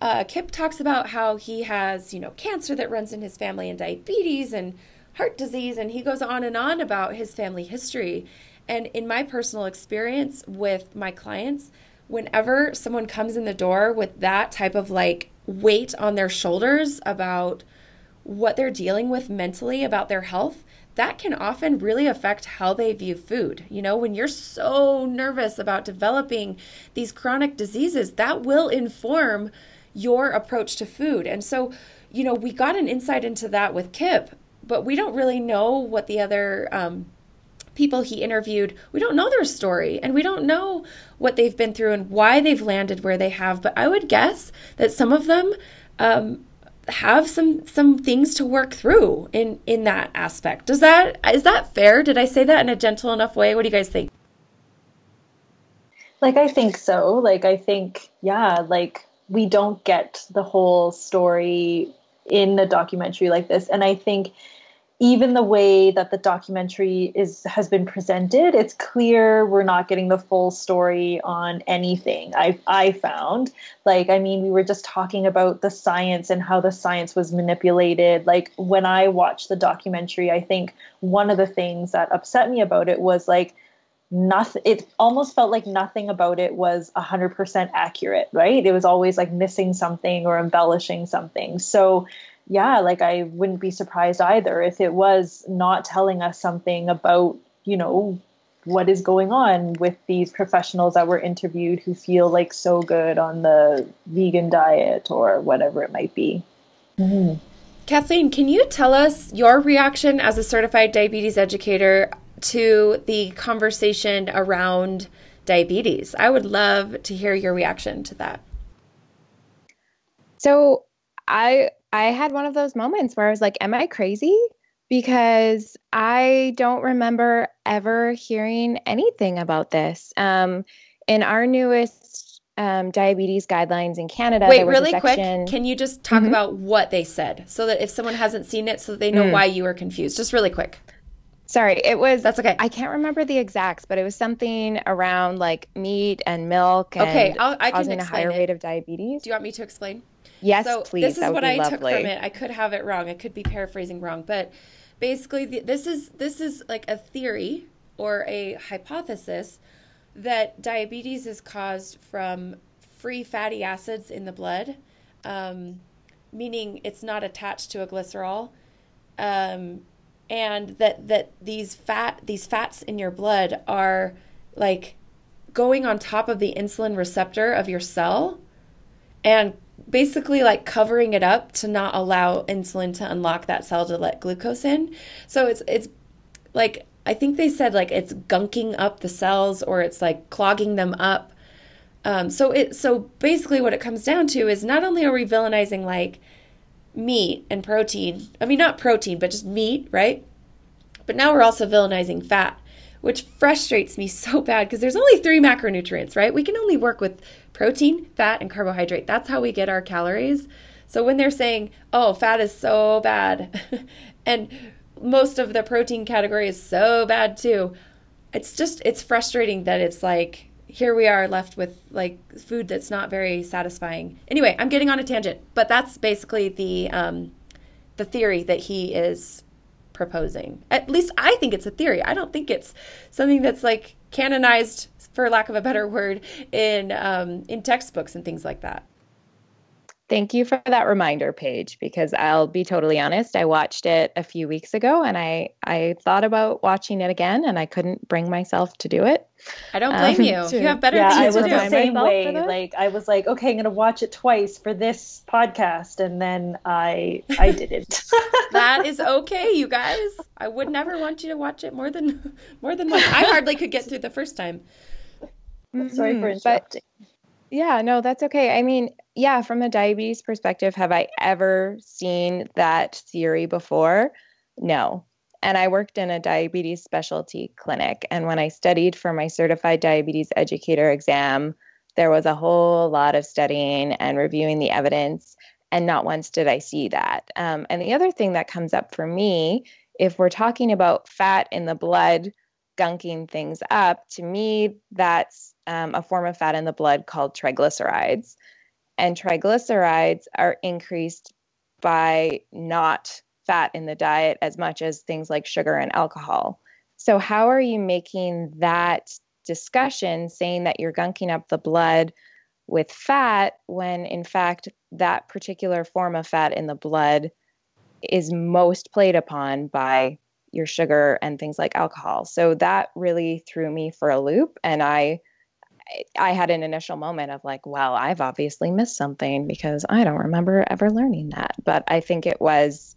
Uh, Kip talks about how he has you know cancer that runs in his family and diabetes and heart disease, and he goes on and on about his family history. And in my personal experience with my clients, whenever someone comes in the door with that type of like weight on their shoulders about what they're dealing with mentally about their health, that can often really affect how they view food. You know, when you're so nervous about developing these chronic diseases, that will inform your approach to food. And so, you know, we got an insight into that with Kip, but we don't really know what the other um, people he interviewed, we don't know their story and we don't know what they've been through and why they've landed where they have. But I would guess that some of them um, have some some things to work through in in that aspect. Does that is that fair? Did I say that in a gentle enough way? What do you guys think? Like I think so. Like I think yeah, like we don't get the whole story in a documentary like this and I think even the way that the documentary is has been presented it's clear we're not getting the full story on anything i i found. Like i mean we were just talking about the science and how the science was manipulated. Like when i watched the documentary i think one of the things that upset me about it was like nothing it almost felt like nothing about it was 100% accurate right? It was always like missing something or embellishing something. So yeah, like I wouldn't be surprised either if it was not telling us something about, you know, what is going on with these professionals that were interviewed who feel like so good on the vegan diet or whatever it might be. Mm-hmm. Kathleen, can you tell us your reaction as a certified diabetes educator to the conversation around diabetes? I would love to hear your reaction to that. So, I I had one of those moments where I was like, Am I crazy? Because I don't remember ever hearing anything about this. Um, in our newest um, diabetes guidelines in Canada, wait, really quick, can you just talk mm-hmm. about what they said so that if someone hasn't seen it, so they know mm. why you were confused? Just really quick. Sorry, it was. That's okay. I can't remember the exacts, but it was something around like meat and milk and okay, I'll, I causing a higher it. rate of diabetes. Do you want me to explain? Yes, so please. This is what I lovely. took from it. I could have it wrong. I could be paraphrasing wrong, but basically, the, this is this is like a theory or a hypothesis that diabetes is caused from free fatty acids in the blood, um, meaning it's not attached to a glycerol, um, and that that these fat these fats in your blood are like going on top of the insulin receptor of your cell and basically like covering it up to not allow insulin to unlock that cell to let glucose in. So it's it's like I think they said like it's gunking up the cells or it's like clogging them up. Um, so it so basically what it comes down to is not only are we villainizing like meat and protein. I mean not protein, but just meat, right? But now we're also villainizing fat which frustrates me so bad because there's only three macronutrients, right? We can only work with protein, fat, and carbohydrate. That's how we get our calories. So when they're saying, oh, fat is so bad, and most of the protein category is so bad too, it's just, it's frustrating that it's like, here we are left with like food that's not very satisfying. Anyway, I'm getting on a tangent, but that's basically the um, the theory that he is proposing. At least I think it's a theory. I don't think it's something that's like canonized, for lack of a better word, in um, in textbooks and things like that. Thank you for that reminder Paige because I'll be totally honest, I watched it a few weeks ago and I I thought about watching it again and I couldn't bring myself to do it. I don't blame um, you. To, you have better yeah, things I was the same way. Like I was like, okay, I'm going to watch it twice for this podcast and then I I didn't. that is okay, you guys. I would never want you to watch it more than more than once. I hardly could get through the first time. Sorry for mm-hmm, interrupting. But, yeah, no, that's okay. I mean, yeah, from a diabetes perspective, have I ever seen that theory before? No. And I worked in a diabetes specialty clinic. And when I studied for my certified diabetes educator exam, there was a whole lot of studying and reviewing the evidence. And not once did I see that. Um, and the other thing that comes up for me, if we're talking about fat in the blood gunking things up, to me, that's um, a form of fat in the blood called triglycerides. And triglycerides are increased by not fat in the diet as much as things like sugar and alcohol. So, how are you making that discussion saying that you're gunking up the blood with fat when, in fact, that particular form of fat in the blood is most played upon by your sugar and things like alcohol? So, that really threw me for a loop. And I I had an initial moment of like, well, I've obviously missed something because I don't remember ever learning that. But I think it was,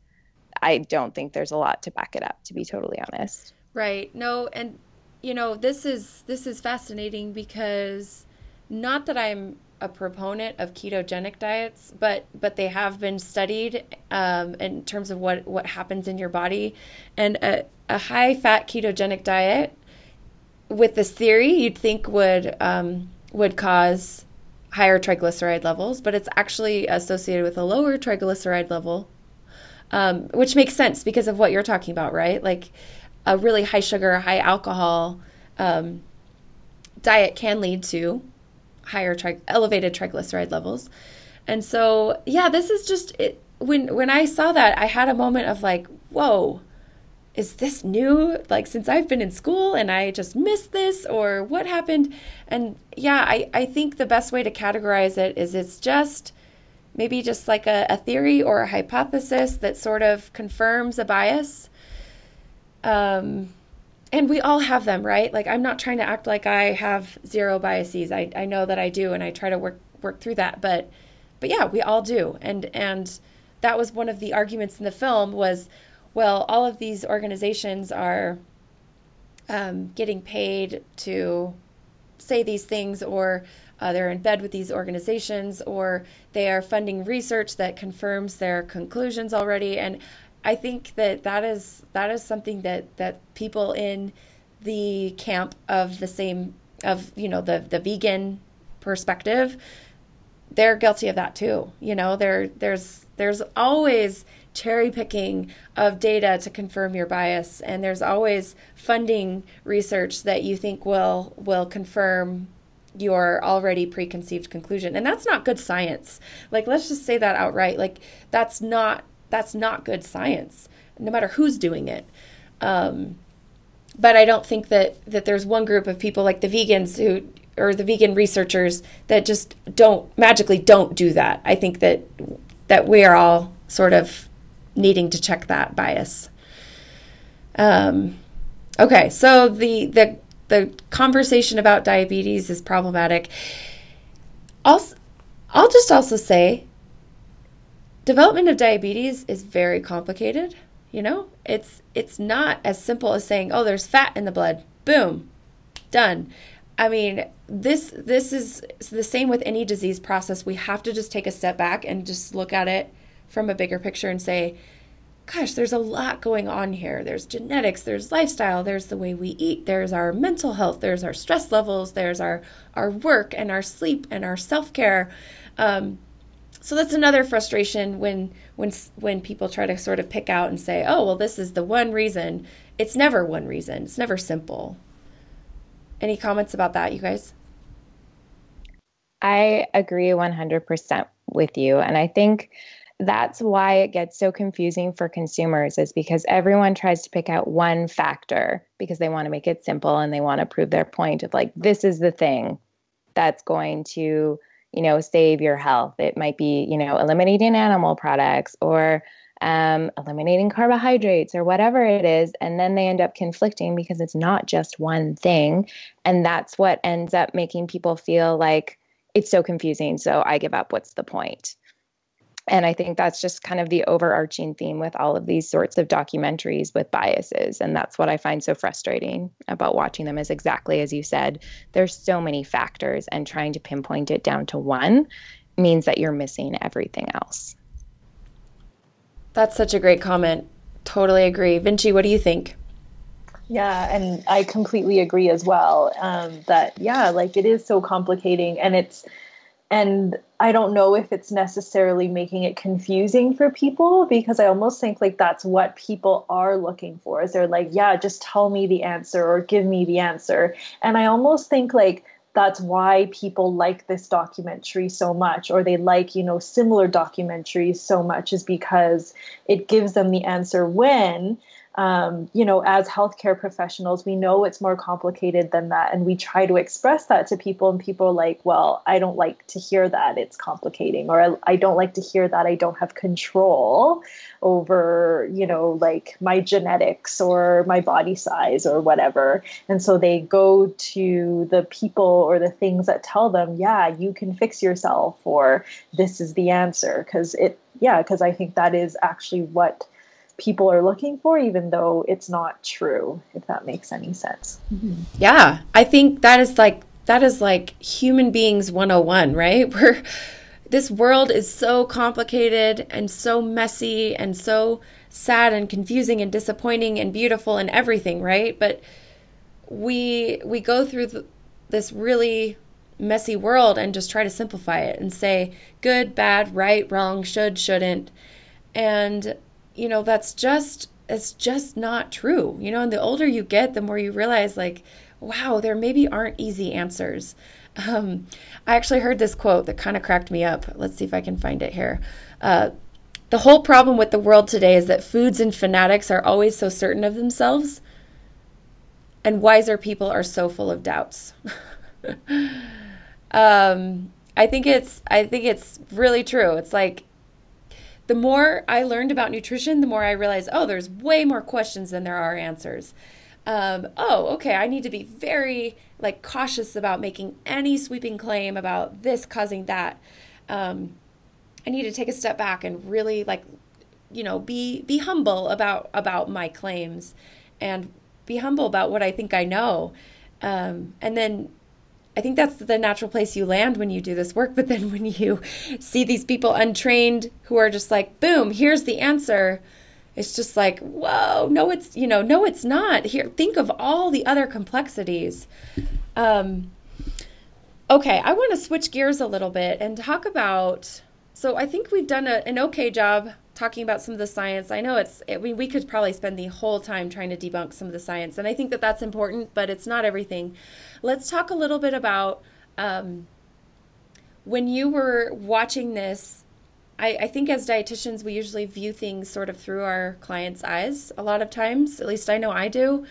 I don't think there's a lot to back it up, to be totally honest. Right. No, and you know, this is this is fascinating because not that I'm a proponent of ketogenic diets, but but they have been studied um, in terms of what what happens in your body, and a, a high fat ketogenic diet with this theory, you'd think would um, would cause higher triglyceride levels, but it's actually associated with a lower triglyceride level, um, which makes sense because of what you're talking about, right? Like a really high sugar, high alcohol um, diet can lead to higher tri- elevated triglyceride levels, and so yeah, this is just it. When when I saw that, I had a moment of like, whoa is this new? Like since i've been in school and i just missed this or what happened? And yeah i, I think the best way to categorize it is it's just maybe just like a, a theory or a hypothesis that sort of confirms a bias. Um, and we all have them right? Like i'm not trying to act like i have zero biases. I, I know that i do and i try to work work through that. But but yeah we all do. And and that was one of the arguments in the film was well, all of these organizations are um, getting paid to say these things, or uh, they're in bed with these organizations, or they are funding research that confirms their conclusions already. And I think that that is that is something that that people in the camp of the same of you know the the vegan perspective they're guilty of that too you know there there's there's always cherry picking of data to confirm your bias. And there's always funding research that you think will will confirm your already preconceived conclusion. And that's not good science. Like let's just say that outright. Like that's not that's not good science no matter who's doing it. Um, but i don't think that that there's one group of people like the vegans who or the vegan researchers that just don't magically don't do that. I think that that we are all sort of needing to check that bias. Um, okay, so the the the conversation about diabetes is problematic. Also, I'll just also say development of diabetes is very complicated, you know? It's it's not as simple as saying, "Oh, there's fat in the blood." Boom. Done. I mean, this this is the same with any disease process. We have to just take a step back and just look at it from a bigger picture and say, gosh, there's a lot going on here. There's genetics, there's lifestyle, there's the way we eat, there's our mental health, there's our stress levels, there's our our work and our sleep and our self care. Um, so that's another frustration when when when people try to sort of pick out and say, oh, well, this is the one reason. It's never one reason. It's never simple. Any comments about that, you guys? I agree 100% with you. And I think that's why it gets so confusing for consumers is because everyone tries to pick out one factor because they want to make it simple and they want to prove their point of like this is the thing that's going to you know, save your health. It might be, you know, eliminating animal products or um, eliminating carbohydrates or whatever it is. And then they end up conflicting because it's not just one thing. And that's what ends up making people feel like it's so confusing. So I give up. What's the point? And I think that's just kind of the overarching theme with all of these sorts of documentaries with biases. And that's what I find so frustrating about watching them is exactly as you said, there's so many factors, and trying to pinpoint it down to one means that you're missing everything else. That's such a great comment. Totally agree. Vincci, what do you think? Yeah, and I completely agree as well. Um, that yeah, like it is so complicating, and it's and I don't know if it's necessarily making it confusing for people because I almost think like that's what people are looking for. Is they're like, yeah, just tell me the answer or give me the answer. And I almost think like that's why people like this documentary so much or they like, you know, similar documentaries so much is because it gives them the answer when um, you know, as healthcare professionals, we know it's more complicated than that. And we try to express that to people, and people are like, well, I don't like to hear that it's complicating, or I, I don't like to hear that I don't have control over, you know, like my genetics or my body size or whatever. And so they go to the people or the things that tell them, yeah, you can fix yourself, or this is the answer. Because it, yeah, because I think that is actually what people are looking for, even though it's not true, if that makes any sense. Mm-hmm. Yeah, I think that is like that is like human beings 101, right? Where this world is so complicated and so messy and so sad and confusing and disappointing and beautiful and everything, right? But we we go through this really messy world and just try to simplify it and say good, bad, right, wrong, should, shouldn't. And you know, that's just it's just not true. You know, and the older you get, the more you realize like, wow, there maybe aren't easy answers. Um, I actually heard this quote that kind of cracked me up. Let's see if I can find it here. Uh, the whole problem with the world today is that foods and fanatics are always so certain of themselves, and wiser people are so full of doubts. um, I think it's I think it's really true. It's like the more I learned about nutrition, the more I realized, oh, there's way more questions than there are answers. Um, oh, okay, I need to be very like cautious about making any sweeping claim about this causing that. Um, I need to take a step back and really like, you know, be be humble about about my claims, and be humble about what I think I know, um, and then I think that's the natural place you land when you do this work. But then when you see these people untrained who are just like, boom, here's the answer, it's just like, whoa, no, it's, you know, no, it's not. Here, think of all the other complexities. Um, okay, I want to switch gears a little bit and talk about. So I think we've done a, an okay job talking about some of the science. I know it's, it, we, we could probably spend the whole time trying to debunk some of the science, and I think that that's important, but it's not everything. Let's talk a little bit about um, when you were watching this. I, I think as dietitians, we usually view things sort of through our clients' eyes a lot of times. At least I know I do.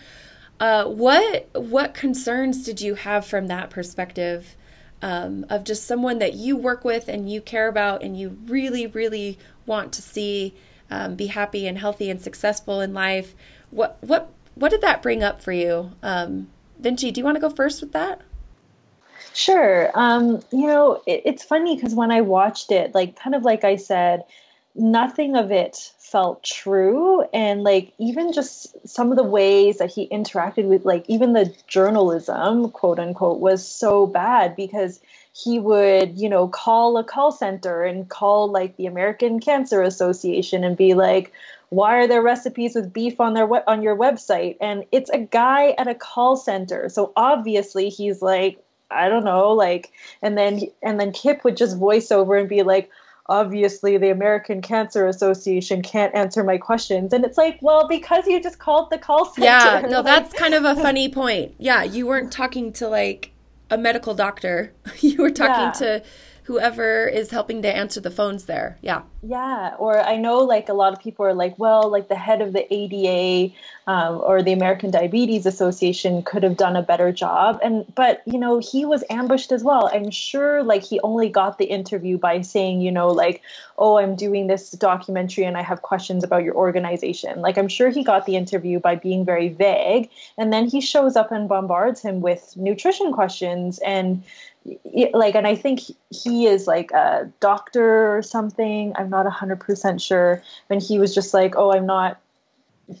Uh, what what concerns did you have from that perspective? Um, of just someone that you work with and you care about and you really, really want to see um, be happy and healthy and successful in life. What what what did that bring up for you, um, Vincci? Do you want to go first with that? Sure. Um, you know, it, it's funny because when I watched it, like kind of like I said, nothing of it felt true and like even just some of the ways that he interacted with like even the journalism quote unquote was so bad because he would, you know, call a call center and call like the American Cancer Association and be like, why are there recipes with beef on their on your website? And it's a guy at a call center. So obviously he's like, I don't know, like and then and then Kip would just voice over and be like, obviously the American Cancer Association can't answer my questions. And it's like, well, because you just called the call center. Yeah, no, like, that's kind of a funny point. Yeah, you weren't talking to like a medical doctor. you were talking yeah. to whoever is helping to answer the phones there. Yeah. Yeah. Or I know like a lot of people are like, well, like the head of the ADA um, or the American Diabetes Association could have done a better job. And, but, you know, he was ambushed as well. I'm sure like he only got the interview by saying, you know, like, oh, I'm doing this documentary and I have questions about your organization. Like, I'm sure he got the interview by being very vague. And then he shows up and bombards him with nutrition questions. And, like and i think he is like a doctor or something. I'm not 100% sure. And he was just like oh i'm not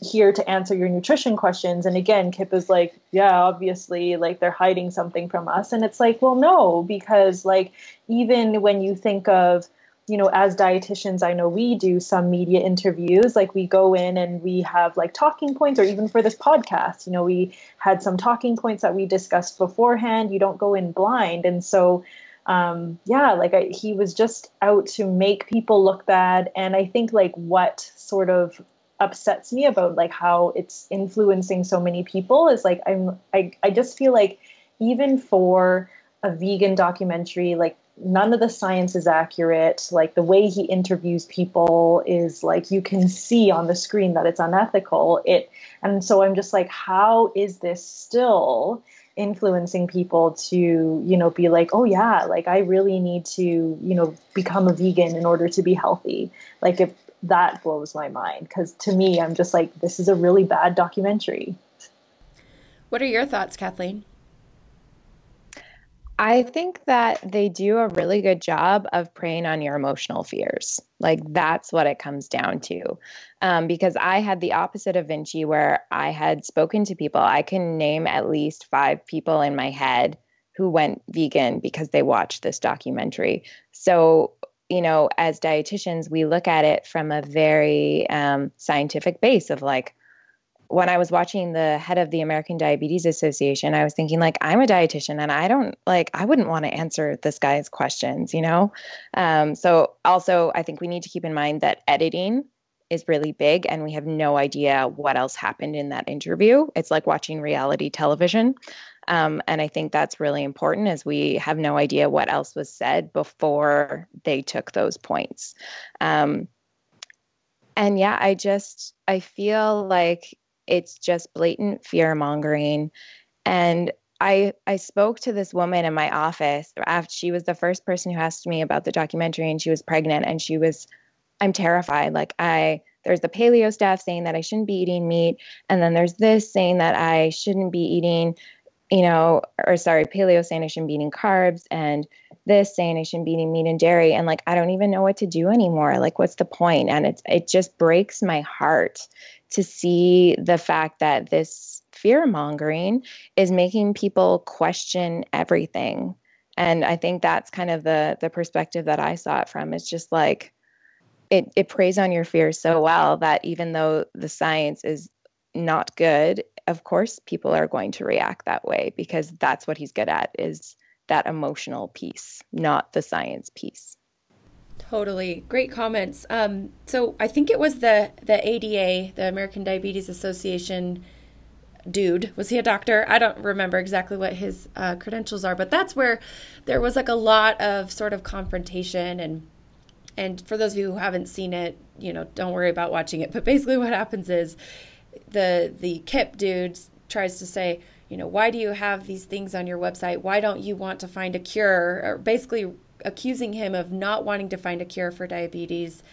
here to answer your nutrition questions. And again kip is like yeah obviously like they're hiding something from us. And it's like well no because like even when you think of you know, as dietitians, I know we do some media interviews. Like we go in and we have like talking points, or even for this podcast, you know, we had some talking points that we discussed beforehand. You don't go in blind. And so, um, yeah, like I, he was just out to make people look bad. And I think like what sort of upsets me about like how it's influencing so many people is like I'm I, I just feel like even for a vegan documentary like none of the science is accurate. Like the way he interviews people is like you can see on the screen that it's unethical. It and so I'm just like, how is this still influencing people to, you know, be like, oh yeah, like I really need to, you know, become a vegan in order to be healthy. Like if that blows my mind because to me, I'm just like, this is a really bad documentary. What are your thoughts, Kathleen? I think that they do a really good job of preying on your emotional fears. Like that's what it comes down to. Um, because I had the opposite of Vincci, where I had spoken to people. I can name at least five people in my head who went vegan because they watched this documentary. So, you know, as dietitians, we look at it from a very um, scientific base of like, when I was watching the head of the American Diabetes Association, I was thinking like I'm a dietitian and I don't like I wouldn't want to answer this guy's questions, you know. Um, so also, I think we need to keep in mind that editing is really big, and we have no idea what else happened in that interview. It's like watching reality television. Um, and I think that's really important as we have no idea what else was said before they took those points. Um, and yeah, I just I feel like it's just blatant fear mongering. And I I spoke to this woman in my office after she was the first person who asked me about the documentary and she was pregnant and she was I'm terrified. Like I there's the paleo staff saying that I shouldn't be eating meat and then there's this saying that I shouldn't be eating you know, or sorry, paleo saying I shouldn't be eating carbs and this saying I shouldn't be eating meat and dairy. And like, I don't even know what to do anymore. Like, what's the point? And it's, it just breaks my heart to see the fact that this fear mongering is making people question everything. And I think that's kind of the the perspective that I saw it from. It's just like it it preys on your fears so well that even though the science is not good, of course people are going to react that way because that's what he's good at is that emotional piece, not the science piece. Totally. Great comments. Um, so I think it was the the ADA, the American Diabetes Association dude. Was he a doctor? I don't remember exactly what his uh, credentials are, but that's where there was like a lot of sort of confrontation and and for those of you who haven't seen it, you know, don't worry about watching it. But basically, what happens is the the KIP dude tries to say, you know, why do you have these things on your website? Why don't you want to find a cure? Or basically accusing him of not wanting to find a cure for diabetes.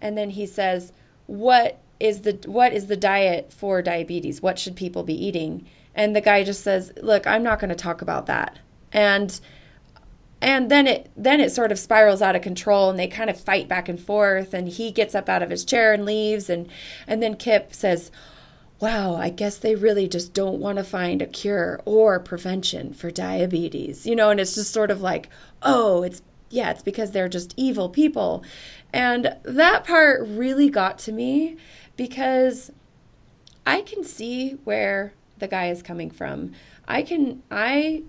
And then he says, "What is the what is the diet for diabetes? What should people be eating?" And the guy just says, "Look, I'm not going to talk about that." And and then it then it sort of spirals out of control and they kind of fight back and forth and he gets up out of his chair and leaves and and then Kip says, wow, I guess they really just don't want to find a cure or prevention for diabetes. You know, and it's just sort of like, oh, it's yeah, it's because they're just evil people. And that part really got to me because I can see where the guy is coming from. I can I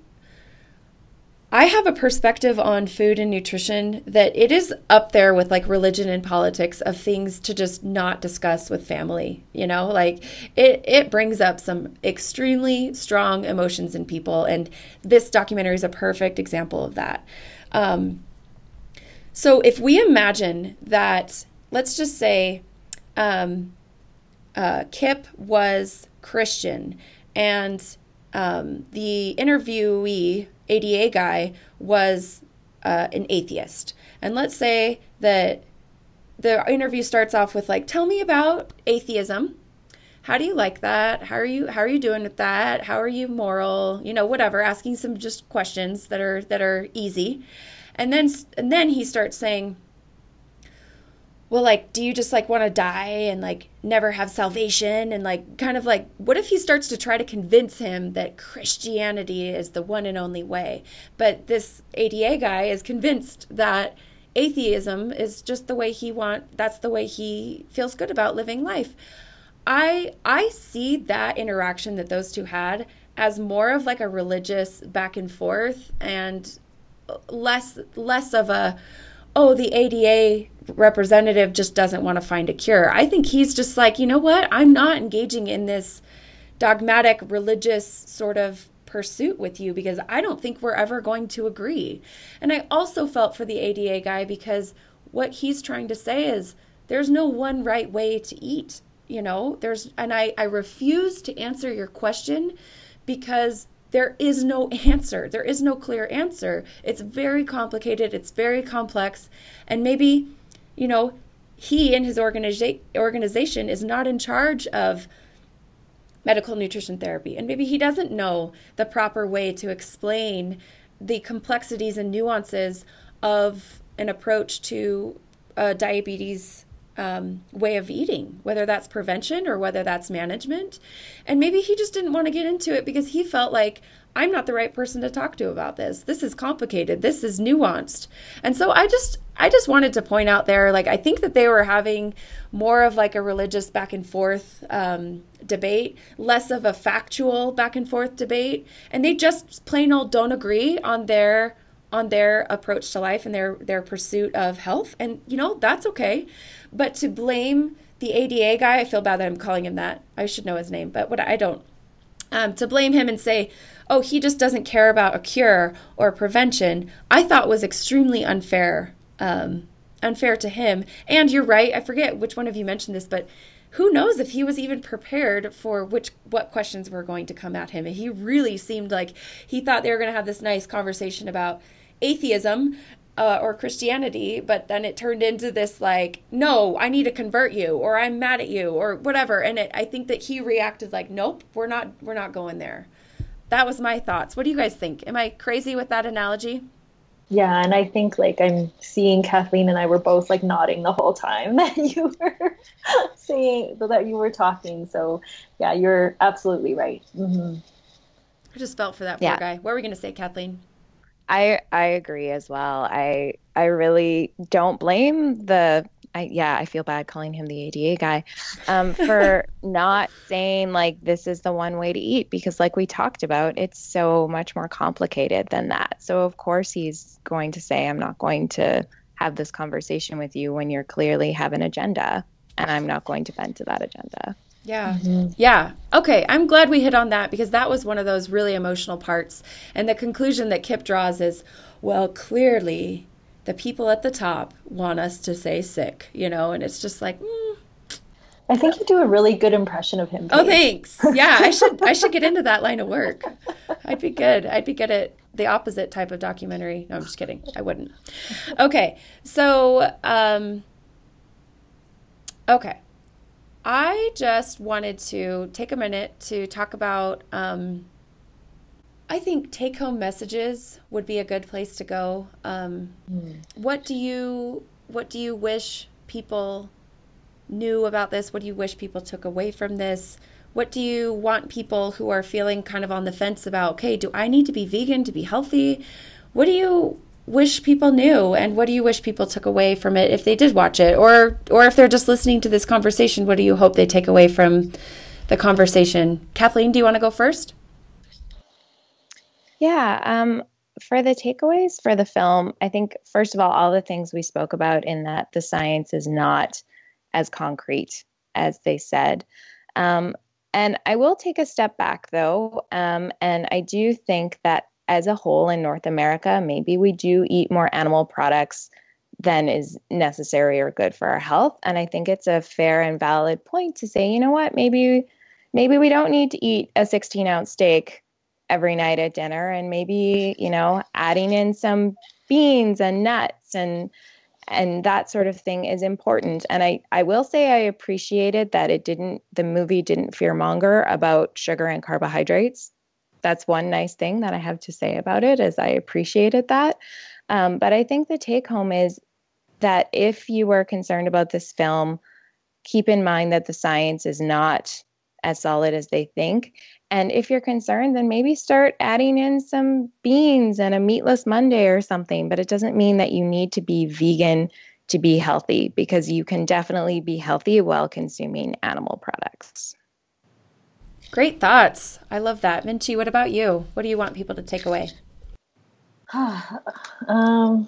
I have a perspective on food and nutrition that it is up there with like religion and politics of things to just not discuss with family, you know? Like it it brings up some extremely strong emotions in people and this documentary is a perfect example of that. Um, so if we imagine that, let's just say um, uh, Kip was Christian and um, the interviewee, ADA guy, was uh, an atheist. And let's say that the interview starts off with like, "Tell me about atheism. How do you like that? How are you how are you doing with that? How are you moral? You know, whatever, asking some just questions that are that are easy." And then and then he starts saying, well like do you just like want to die and like never have salvation? And like kind of like what if he starts to try to convince him that christianity is the one and only way? But this ada guy is convinced that atheism is just the way he want that's the way he feels good about living life. I i see that interaction that those two had as more of like a religious back and forth and less less of a oh the ada representative just doesn't want to find a cure. I think he's just like, you know what? I'm not engaging in this dogmatic religious sort of pursuit with you because I don't think we're ever going to agree. And I also felt for the ADA guy because what he's trying to say is there's no one right way to eat, you know? There's and I I refuse to answer your question because there is no answer. There is no clear answer. It's very complicated, it's very complex, and maybe you know, he and his organiza- organization is not in charge of medical nutrition therapy. And maybe he doesn't know the proper way to explain the complexities and nuances of an approach to uh, diabetes um, way of eating, whether that's prevention or whether that's management. And maybe he just didn't want to get into it because he felt like I'm not the right person to talk to about this. This is complicated. This is nuanced. And so I just I just wanted to point out there like I think that they were having more of like a religious back and forth um, debate, less of a factual back and forth debate, and they just plain old don't agree on their on their approach to life and their their pursuit of health and you know that's okay but to blame the ADA guy I feel bad that I'm calling him that I should know his name but what I don't um, to blame him and say oh, he just doesn't care about a cure or prevention, I thought was extremely unfair. Um, unfair to him. And you're right, I forget which one of you mentioned this, but who knows if he was even prepared for which what questions were going to come at him. And He really seemed like he thought they were going to have this nice conversation about atheism uh, or Christianity, but then it turned into this like, no, I need to convert you, or I'm mad at you, or whatever. And it, I think that he reacted like, nope, we're not, we're not going there that was my thoughts. What do you guys think? Am I crazy with that analogy? Yeah, and I think like I'm seeing Kathleen and I were both like nodding the whole time that you were saying that you were talking. So yeah, you're absolutely right. Mm-hmm. I just felt for that poor yeah. guy. What were we going to say, Kathleen? I I agree as well. I I really don't blame the I yeah, I feel bad calling him the ADA guy um, for not saying like this is the one way to eat because like we talked about, it's so much more complicated than that. So of course he's going to say I'm not going to have this conversation with you when you're clearly have an agenda and I'm not going to bend to that agenda. Yeah. Mm-hmm. Yeah. Okay. I'm glad we hit on that because that was one of those really emotional parts. And the conclusion that Kip draws is well, clearly the people at the top want us to say sick, you know, and it's just like, mm. I think you do a really good impression of him. Oh, thanks. Yeah, I should I should get into that line of work. I'd be good. I'd be good at the opposite type of documentary. No, I'm just kidding. I wouldn't. Okay, so um, okay, I just wanted to take a minute to talk about um, I think take home messages would be a good place to go. Um, mm. What do you What do you wish people knew about this? What do you wish people took away from this? What do you want people who are feeling kind of on the fence about? Okay, do I need to be vegan to be healthy? What do you wish people knew, and what do you wish people took away from it if they did watch it, or or if they're just listening to this conversation? What do you hope they take away from the conversation? Kathleen, do you want to go first? Yeah. Um, for the takeaways for the film, I think, first of all, all the things we spoke about in that the science is not as concrete as they said. Um, and I will take a step back though. Um, and I do think that as a whole in North America, maybe we do eat more animal products than is necessary or good for our health. And I think it's a fair and valid point to say, you know what, maybe maybe we don't need to eat a 16 ounce steak every night at dinner. And maybe you know adding in some beans and nuts and and that sort of thing is important. And i i will say i appreciated that it didn't the movie didn't fearmonger about sugar and carbohydrates that's one nice thing that i have to say about it is i appreciated that um, but i think the take home is that if you are concerned about this film keep in mind that the science is not as solid as they think. And if you're concerned, then maybe start adding in some beans and a meatless Monday or something. But it doesn't mean that you need to be vegan to be healthy because you can definitely be healthy while consuming animal products. Great thoughts. I love that. Vincci, what about you? What do you want people to take away? um,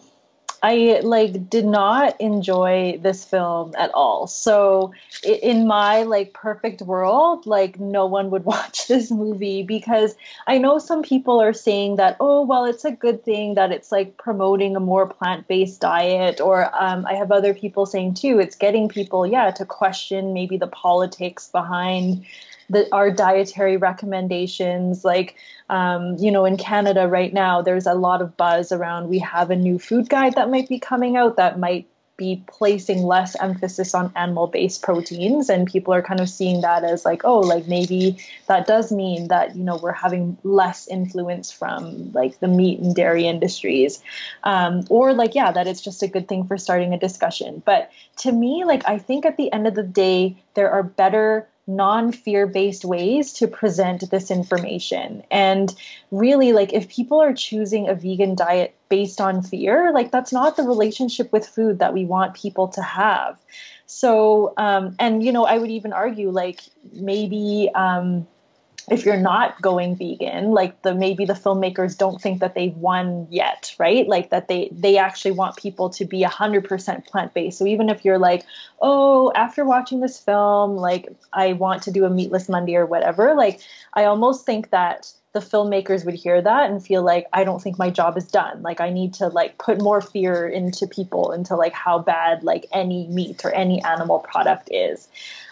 I like did not enjoy this film at all. So in my like perfect world, like no one would watch this movie because I know some people are saying that oh well it's a good thing that it's like promoting a more plant-based diet or um, I have other people saying too it's getting people yeah to question maybe the politics behind the, our dietary recommendations. Like, um, you know, in Canada right now, there's a lot of buzz around we have a new food guide that might be coming out that might be placing less emphasis on animal based proteins and people are kind of seeing that as like oh like maybe that does mean that you know we're having less influence from like the meat and dairy industries um, or like yeah that it's just a good thing for starting a discussion but to me like i think at the end of the day there are better non fear based ways to present this information. And really, like, if people are choosing a vegan diet based on fear, like, that's not the relationship with food that we want people to have. So, um, and, you know, I would even argue, like, maybe, um, if you're not going vegan like the maybe the filmmakers don't think that they've won yet right like that they they actually want people to be 100% plant-based so even if you're like oh after watching this film like i want to do a meatless monday or whatever like i almost think that the filmmakers would hear that and feel like I don't think my job is done. Like I need to like put more fear into people into like how bad like any meat or any animal product is.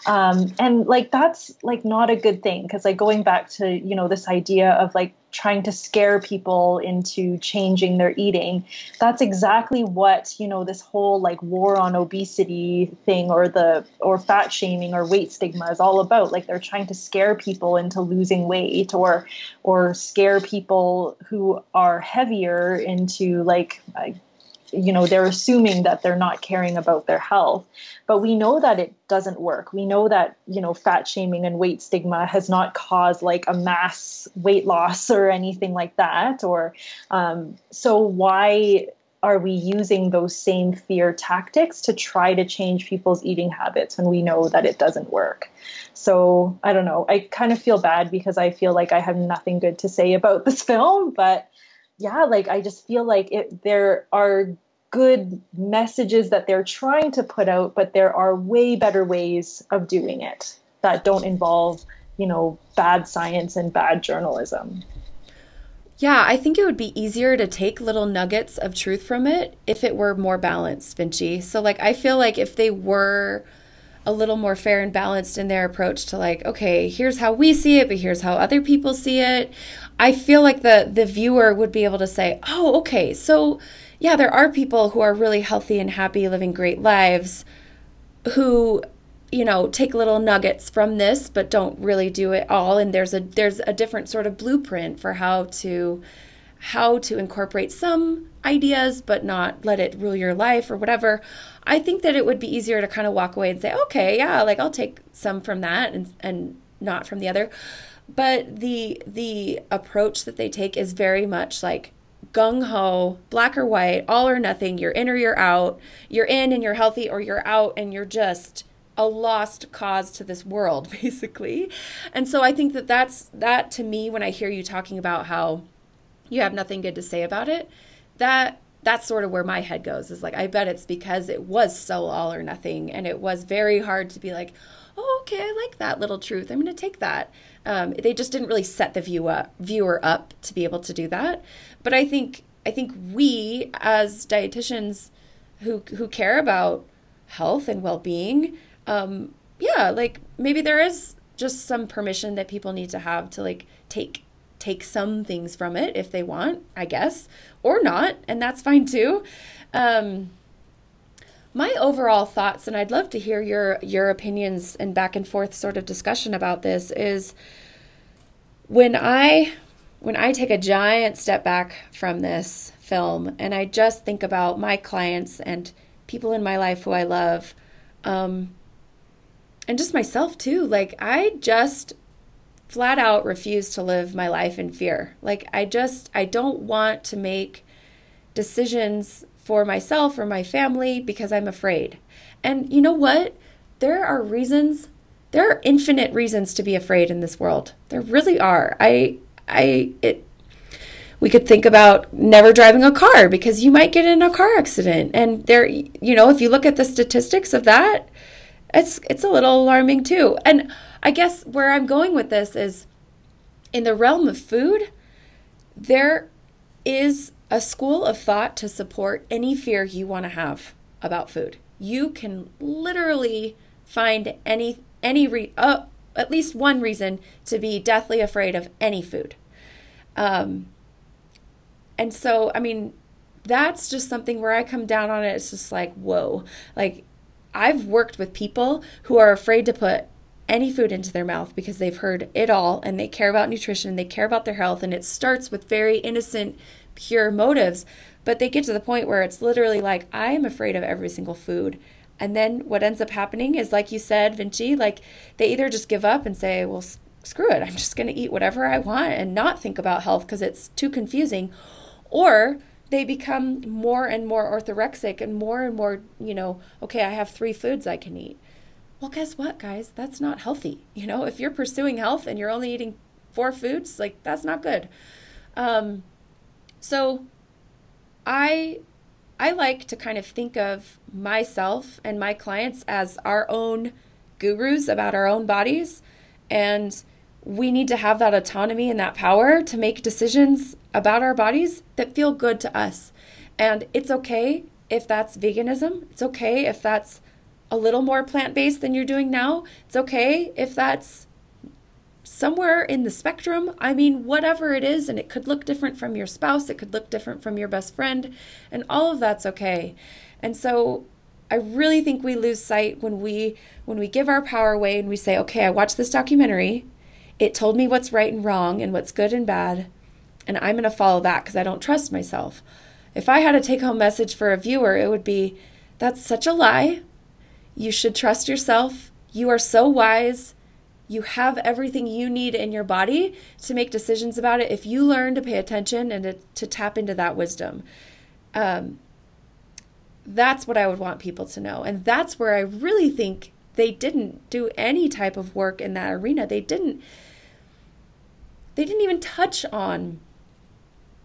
Um, and like that's like not a good thing because like going back to you know this idea of like trying to scare people into changing their eating that's exactly what you know this whole like war on obesity thing or the or fat shaming or weight stigma is all about. Like they're trying to scare people into losing weight or or scare people who are heavier into like you know they're assuming that they're not caring about their health. But we know that it doesn't work. We know that you know fat shaming and weight stigma has not caused like a mass weight loss or anything like that or um, so why are we using those same fear tactics to try to change people's eating habits when we know that it doesn't work? So i don't know. I kind of feel bad because i feel like i have nothing good to say about this film but yeah, like I just feel like it, there are good messages that they're trying to put out, but there are way better ways of doing it that don't involve, you know, bad science and bad journalism. Yeah, I think it would be easier to take little nuggets of truth from it if it were more balanced, Vincci. So, like, I feel like if they were a little more fair and balanced in their approach to like okay here's how we see it but here's how other people see it i feel like the the viewer would be able to say oh okay so yeah there are people who are really healthy and happy living great lives who you know take little nuggets from this but don't really do it all. And there's a there's a different sort of blueprint for how to how to incorporate some ideas but not let it rule your life or whatever. I think that it would be easier to kind of walk away and say okay yeah like i'll take some from that and and not from the other but the the approach that they take is very much like gung ho, black or white, all or nothing. You're in or you're out. You're in and you're healthy, or you're out and you're just a lost cause to this world, basically. And so I think that that's that to me when I hear you talking about how you have nothing good to say about it, that that's sort of where my head goes is like i bet it's because it was so all or nothing and it was very hard to be like oh okay i like that little truth i'm going to take that um, they just didn't really set the viewer up to be able to do that. But i think i think we as dietitians who who care about health and well-being um yeah like maybe there is just some permission that people need to have to like take take some things from it if they want i guess or not and that's fine too. Um my overall thoughts and i'd love to hear your your opinions and back and forth sort of discussion about this is when i when i take a giant step back from this film and i just think about my clients and people in my life who i love um, and just myself too. Like, I just flat out refuse to live my life in fear. Like, I just, I don't want to make decisions for myself or my family because I'm afraid. And you know what? There are reasons, there are infinite reasons to be afraid in this world. There really are. I, I, it, we could think about never driving a car because you might get in a car accident. And there, you know, if you look at the statistics of that, it's it's a little alarming too. And I guess where I'm going with this is in the realm of food, there is a school of thought to support any fear you want to have about food. You can literally find any any re- uh, at least one reason to be deathly afraid of any food. Um, and so, I mean, that's just something where I come down on it. It's just like, whoa, like I've worked with people who are afraid to put any food into their mouth because they've heard it all and they care about nutrition, they care about their health, and it starts with very innocent, pure motives. But they get to the point where it's literally like, I am afraid of every single food. And then what ends up happening is, like you said, Vincci, like they either just give up and say, well, screw it, I'm just going to eat whatever I want and not think about health because it's too confusing. Or they become more and more orthorexic and more and more, you know, okay, I have three foods I can eat. Well, guess what, guys? That's not healthy. You know, if you're pursuing health and you're only eating four foods, like that's not good. Um, so I I like to kind of think of myself and my clients as our own gurus about our own bodies and we need to have that autonomy and that power to make decisions about our bodies that feel good to us. And it's okay if that's veganism. It's okay if that's a little more plant based than you're doing now. It's okay if that's somewhere in the spectrum. I mean, whatever it is, and it could look different from your spouse, it could look different from your best friend, and all of that's okay. And so I really think we lose sight when we when we give our power away and we say, "Okay, I watched this documentary it told me what's right and wrong and what's good and bad, and I'm going to follow that because I don't trust myself. If I had a take home message for a viewer, it would be that's such a lie. You should trust yourself. You are so wise. You have everything you need in your body to make decisions about it if you learn to pay attention and to, to tap into that wisdom. Um, that's what I would want people to know. And that's where I really think they didn't do any type of work in that arena. They didn't they didn't even touch on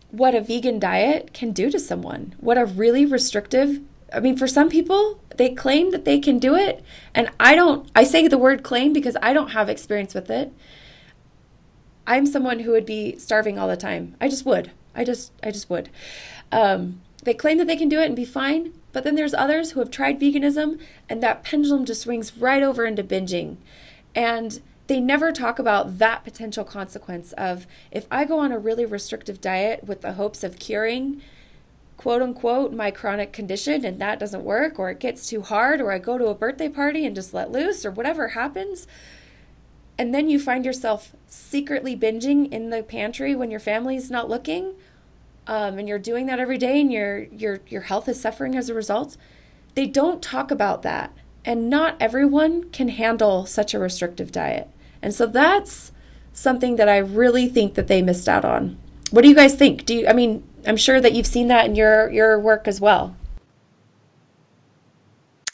what a vegan diet can do to someone. What a really restrictive I mean, for some people, they claim that they can do it. And I don't, I say the word claim because I don't have experience with it. I'm someone who would be starving all the time. I just would. I just, I just would. Um, they claim that they can do it and be fine. But then there's others who have tried veganism and that pendulum just swings right over into binging. And they never talk about that potential consequence of if I go on a really restrictive diet with the hopes of curing quote unquote my chronic condition and that doesn't work or it gets too hard or I go to a birthday party and just let loose or whatever happens and then you find yourself secretly binging in the pantry when your family's not looking um, and you're doing that every day and your your your health is suffering as a result they don't talk about that and not everyone can handle such a restrictive diet and so that's something that I really think that they missed out on. What do you guys think? Do you I mean, I'm sure that you've seen that in your your work as well.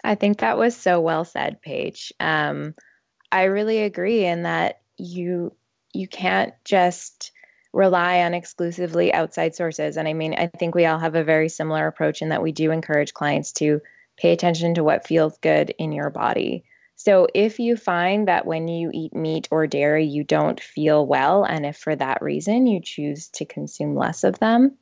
I think that was so well said, Paige. Um, I really agree in that you you can't just rely on exclusively outside sources. And I mean, I think we all have a very similar approach in that we do encourage clients to pay attention to what feels good in your body. So, if you find that when you eat meat or dairy, you don't feel well, and if for that reason you choose to consume less of them,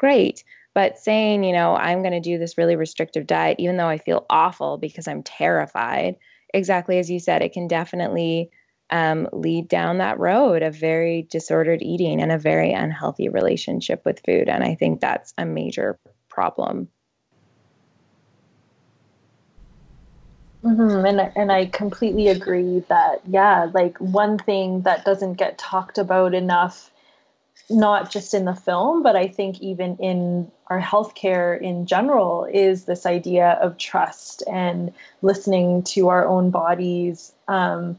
great. But saying, you know, I'm going to do this really restrictive diet, even though I feel awful because I'm terrified, exactly as you said, it can definitely um, lead down that road of very disordered eating and a very unhealthy relationship with food. And I think that's a major problem. Mm-hmm. And and I completely agree that yeah, like one thing that doesn't get talked about enough, not just in the film, but I think even in our healthcare in general, is this idea of trust and listening to our own bodies. Um,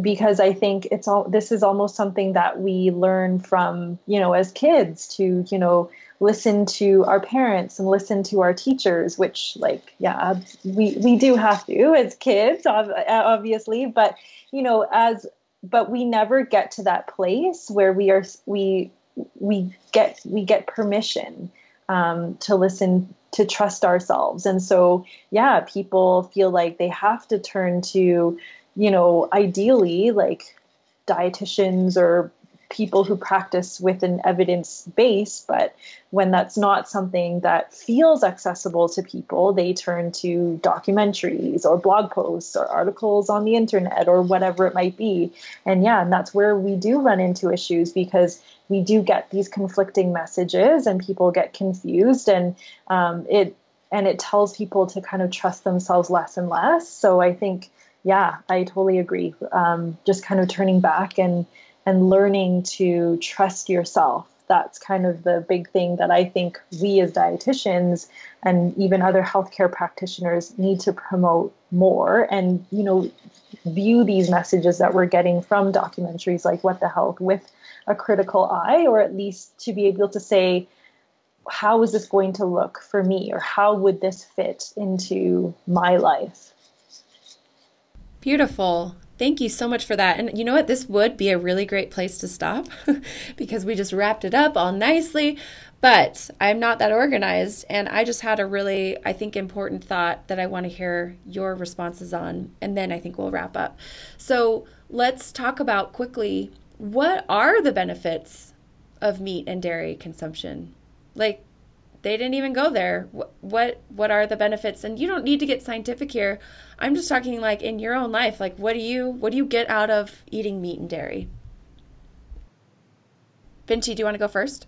because I think it's all this is almost something that we learn from you know as kids to you know listen to our parents and listen to our teachers which like yeah we we do have to as kids obviously but you know as but we never get to that place where we are we we get we get permission um, to listen to trust ourselves. And so yeah people feel like they have to turn to you know, ideally, like dietitians or people who practice with an evidence base, but when that's not something that feels accessible to people, they turn to documentaries or blog posts or articles on the internet or whatever it might be. And yeah, and that's where we do run into issues because we do get these conflicting messages and people get confused and um, it and it tells people to kind of trust themselves less and less. So I think yeah, I totally agree. Um, just kind of turning back and and learning to trust yourself. That's kind of the big thing that I think we as dietitians and even other healthcare practitioners need to promote more and you know view these messages that we're getting from documentaries like What the Health with a critical eye or at least to be able to say how is this going to look for me or how would this fit into my life Beautiful. Thank you so much for that. And you know what? This would be a really great place to stop because we just wrapped it up all nicely. But I'm not that organized. And I just had a really, I think, important thought that I want to hear your responses on. And then I think we'll wrap up. So let's talk about quickly what are the benefits of meat and dairy consumption? Like, they didn't even go there. What, what are the benefits? And you don't need to get scientific here. I'm just talking like in your own life. Like what do you what do you get out of eating meat and dairy? Vincci, do you want to go first?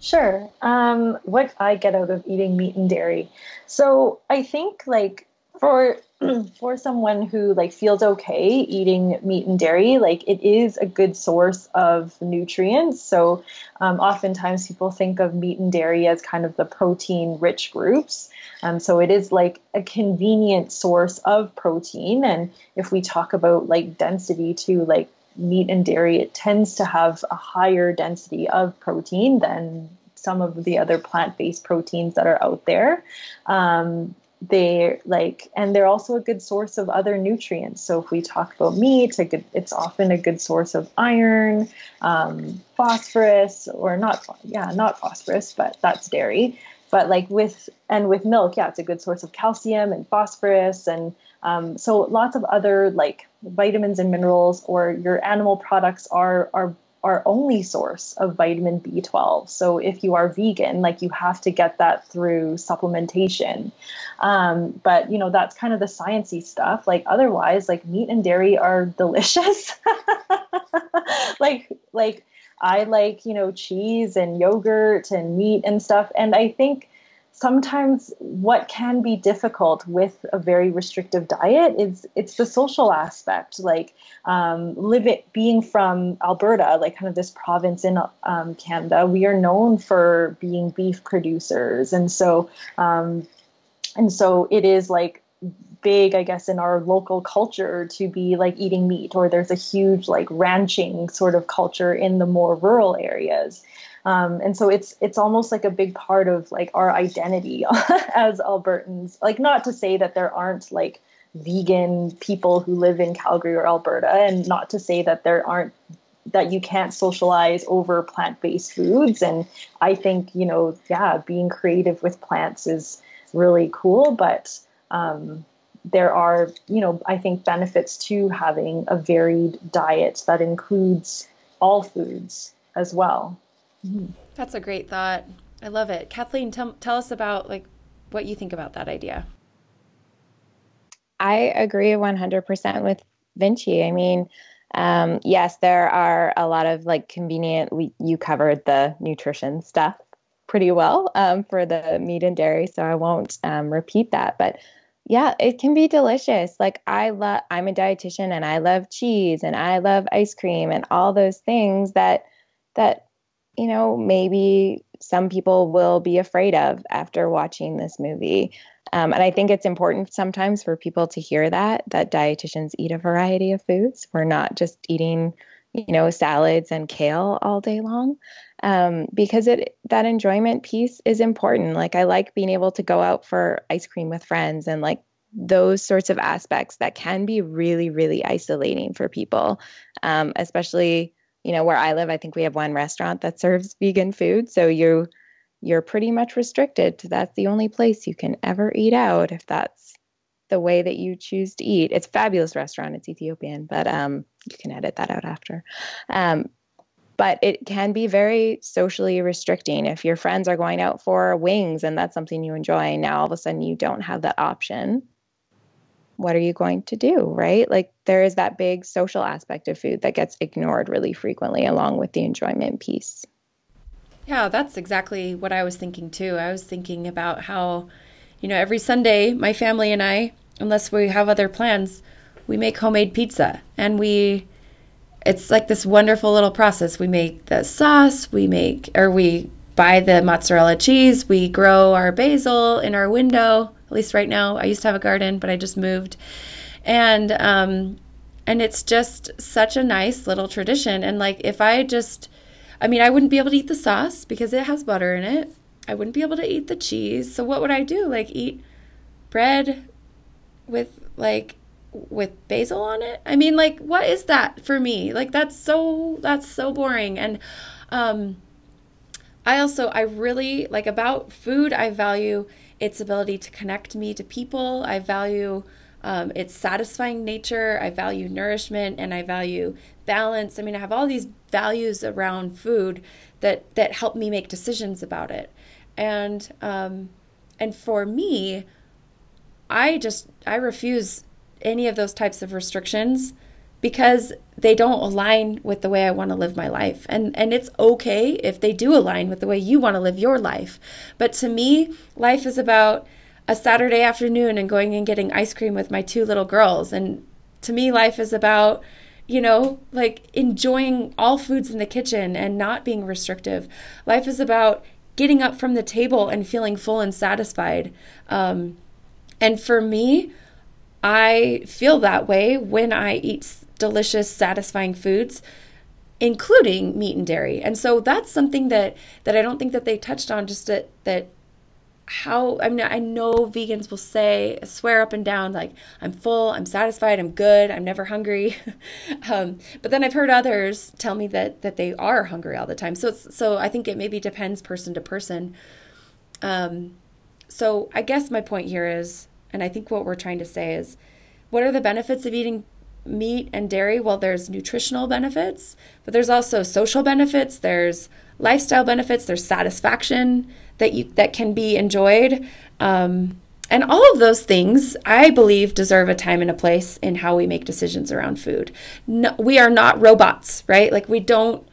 Sure. Um, what I get out of eating meat and dairy. So I think like for for someone who like feels okay eating meat and dairy like it is a good source of nutrients. So um, oftentimes people think of meat and dairy as kind of the protein rich groups. Um, so it is like a convenient source of protein. And if we talk about like density too like meat and dairy it tends to have a higher density of protein than some of the other plant-based proteins that are out there. Um, they like and they're also a good source of other nutrients. So if we talk about meat it's often a good source of iron um, phosphorus or not yeah not phosphorus but that's dairy. But like with and with milk yeah it's a good source of calcium and phosphorus and um, so lots of other like vitamins and minerals or your animal products are are our only source of vitamin B12. So if you are vegan, like you have to get that through supplementation. Um, but you know that's kind of the sciency stuff. Like otherwise, like meat and dairy are delicious. like like I like you know cheese and yogurt and meat and stuff, and I think sometimes what can be difficult with a very restrictive diet is it's the social aspect like um, living being from alberta like kind of this province in um, canada we are known for being beef producers. And so um, and so it is like big i guess in our local culture to be like eating meat or there's a huge like ranching sort of culture in the more rural areas um, and so it's it's almost like a big part of like our identity as Albertans. Like not to say that there aren't like vegan people who live in Calgary or Alberta, and not to say that there aren't that you can't socialize over plant-based foods. And I think you know, yeah, being creative with plants is really cool, but um, there are, you know, I think benefits to having a varied diet that includes all foods as well. That's a great thought. I love it. Kathleen, tell, tell us about like what you think about that idea. I agree 100% with Vincci. I mean, um, yes, there are a lot of like convenient, we, you covered the nutrition stuff pretty well um, for the meat and dairy, so I won't um, repeat that. But yeah, it can be delicious. Like I love, I'm a dietitian and I love cheese and I love ice cream and all those things that, that, you know, maybe some people will be afraid of after watching this movie. Um, and I think it's important sometimes for people to hear that that dietitians eat a variety of foods. We're not just eating, you know, salads and kale all day long, um, because it that enjoyment piece is important. Like I like being able to go out for ice cream with friends and like those sorts of aspects that can be really really isolating for people, um, especially you know where I live. I think we have one restaurant that serves vegan food, so you you're pretty much restricted to that's the only place you can ever eat out if that's the way that you choose to eat. It's fabulous restaurant. It's Ethiopian, but um, you can edit that out after. Um, but it can be very socially restricting if your friends are going out for wings and that's something you enjoy. Now all of a sudden you don't have that option. What are you going to do, right? Like there is that big social aspect of food that gets ignored really frequently along with the enjoyment piece. Yeah, that's exactly what I was thinking too. I was thinking about how, you know, every Sunday, my family and I, unless we have other plans, we make homemade pizza. And we, it's like this wonderful little process. We make the sauce, we make, or we buy the mozzarella cheese, we grow our basil in our window, least right now. I used to have a garden, but I just moved. And, um, and it's just such a nice little tradition. And like, if I just, I mean, I wouldn't be able to eat the sauce because it has butter in it. I wouldn't be able to eat the cheese. So what would I do? Like eat bread with like with basil on it? I mean, like what is that for me? Like that's so that's so boring. And um I also I really like about food, I value its ability to connect me to people. I value um, its satisfying nature. I value nourishment and I value balance. I mean, I have all these values around food that that help me make decisions about it. And um, and for me, I just I refuse any of those types of restrictions because they don't align with the way I want to live my life. And and it's okay if they do align with the way you want to live your life. But to me, life is about a Saturday afternoon and going and getting ice cream with my two little girls. And to me, life is about, you know, like enjoying all foods in the kitchen and not being restrictive. Life is about getting up from the table and feeling full and satisfied. Um, and for me, I feel that way when I eat delicious, satisfying foods including meat and dairy. And so that's something that that I don't think that they touched on just that that how I mean I know vegans will say swear up and down like I'm full, I'm satisfied, I'm good, I'm never hungry. um, but then I've heard others tell me that that they are hungry all the time. So it's, so I think it maybe depends person to person. Um, so I guess my point here is, and I think what we're trying to say is, what are the benefits of eating meat and dairy? Well, there's nutritional benefits, but there's also social benefits. There's lifestyle benefits. There's satisfaction that you that can be enjoyed. Um, and all of those things, I believe, deserve a time and a place in how we make decisions around food. No, we are not robots, right? Like we don't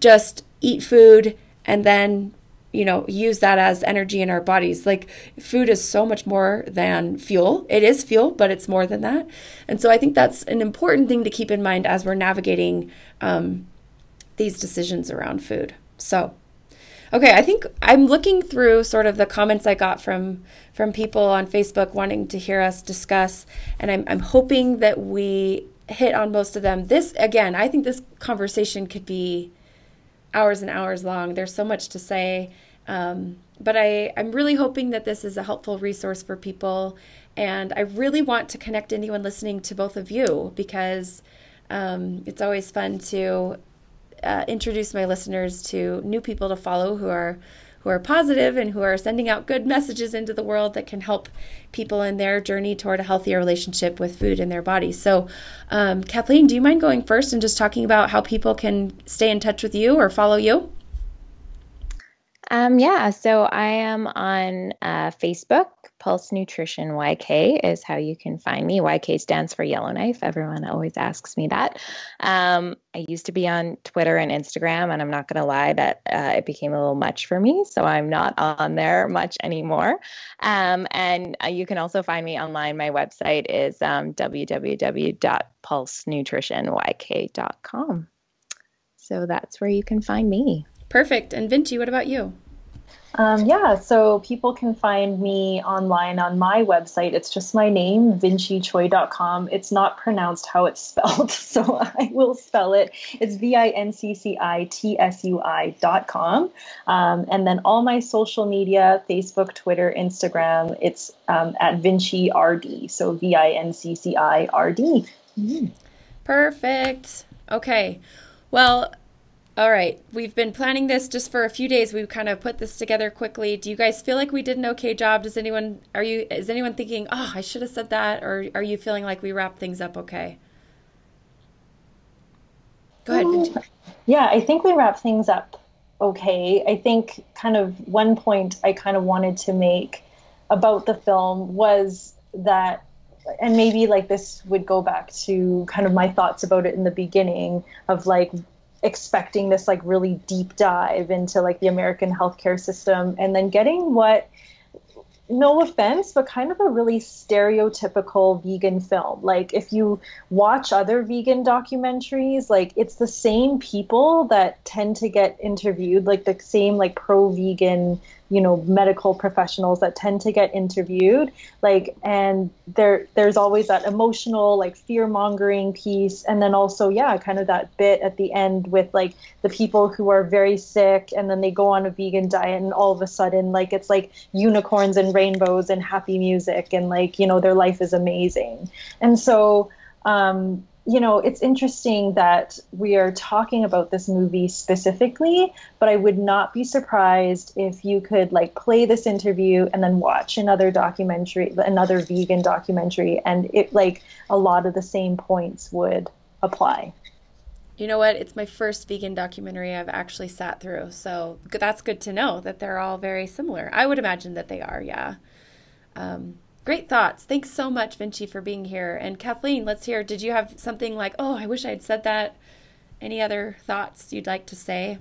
just eat food and then you know use that as energy in our bodies. Like food is so much more than fuel. It is fuel but it's more than that. And so i think that's an important thing to keep in mind as we're navigating um, these decisions around food. So Okay, I think I'm looking through sort of the comments I got from from people on Facebook wanting to hear us discuss, and I'm I'm hoping that we hit on most of them. This again, I think this conversation could be hours and hours long. There's so much to say, um, but I I'm really hoping that this is a helpful resource for people, and I really want to connect anyone listening to both of you because um, it's always fun to uh, introduce my listeners to new people to follow who are who are positive and who are sending out good messages into the world that can help people in their journey toward a healthier relationship with food in their bodies. So, um, Kathleen, do you mind going first and just talking about how people can stay in touch with you or follow you? Um, yeah, so I am on uh, Facebook. Pulse Nutrition YK is how you can find me. YK stands for Yellowknife. Everyone always asks me that. Um, I used to be on Twitter and Instagram, and I'm not going to lie that uh, it became a little much for me. So I'm not on there much anymore. Um, and uh, you can also find me online. My website is um, www.pulsenutritionyk.com. So that's where you can find me. Perfect. And Vincci, what about you? Um, yeah, so people can find me online on my website. It's just my name, vinccitsui.com. It's not pronounced how it's spelled, so I will spell it. It's V I N C C I T S U I.com. Um, and then all my social media Facebook, Twitter, Instagram, it's um, at Vincci RD. So V I N C C I R D. Mm-hmm. Perfect. Okay. Well, all right. We've been planning this just for a few days. We've kind of put this together quickly. Do you guys feel like we did an okay job? Does anyone are you is anyone thinking, "Oh, I should have said that," or are you feeling like we wrapped things up okay? Go ahead. Um, yeah, I think we wrapped things up okay. I think kind of one point I kind of wanted to make about the film was that and maybe like this would go back to kind of my thoughts about it in the beginning of like expecting this like really deep dive into like the American healthcare system and then getting what no offense, but kind of a really stereotypical vegan film. Like if you watch other vegan documentaries, like it's the same people that tend to get interviewed, like the same like pro vegan you know medical professionals that tend to get interviewed like and there there's always that emotional like fear mongering piece and then also yeah kind of that bit at the end with like the people who are very sick and then they go on a vegan diet and all of a sudden like it's like unicorns and rainbows and happy music and like you know their life is amazing. And so um you know, it's interesting that we are talking about this movie specifically, but I would not be surprised if you could like play this interview and then watch another documentary, another vegan documentary, and it like a lot of the same points would apply. You know what? It's my first vegan documentary I've actually sat through. So that's good to know that they're all very similar. I would imagine that they are, yeah. Um, Great thoughts. Thanks so much, Vincci, for being here. And Kathleen, let's hear. Did you have something like, oh, I wish I had said that? Any other thoughts you'd like to say?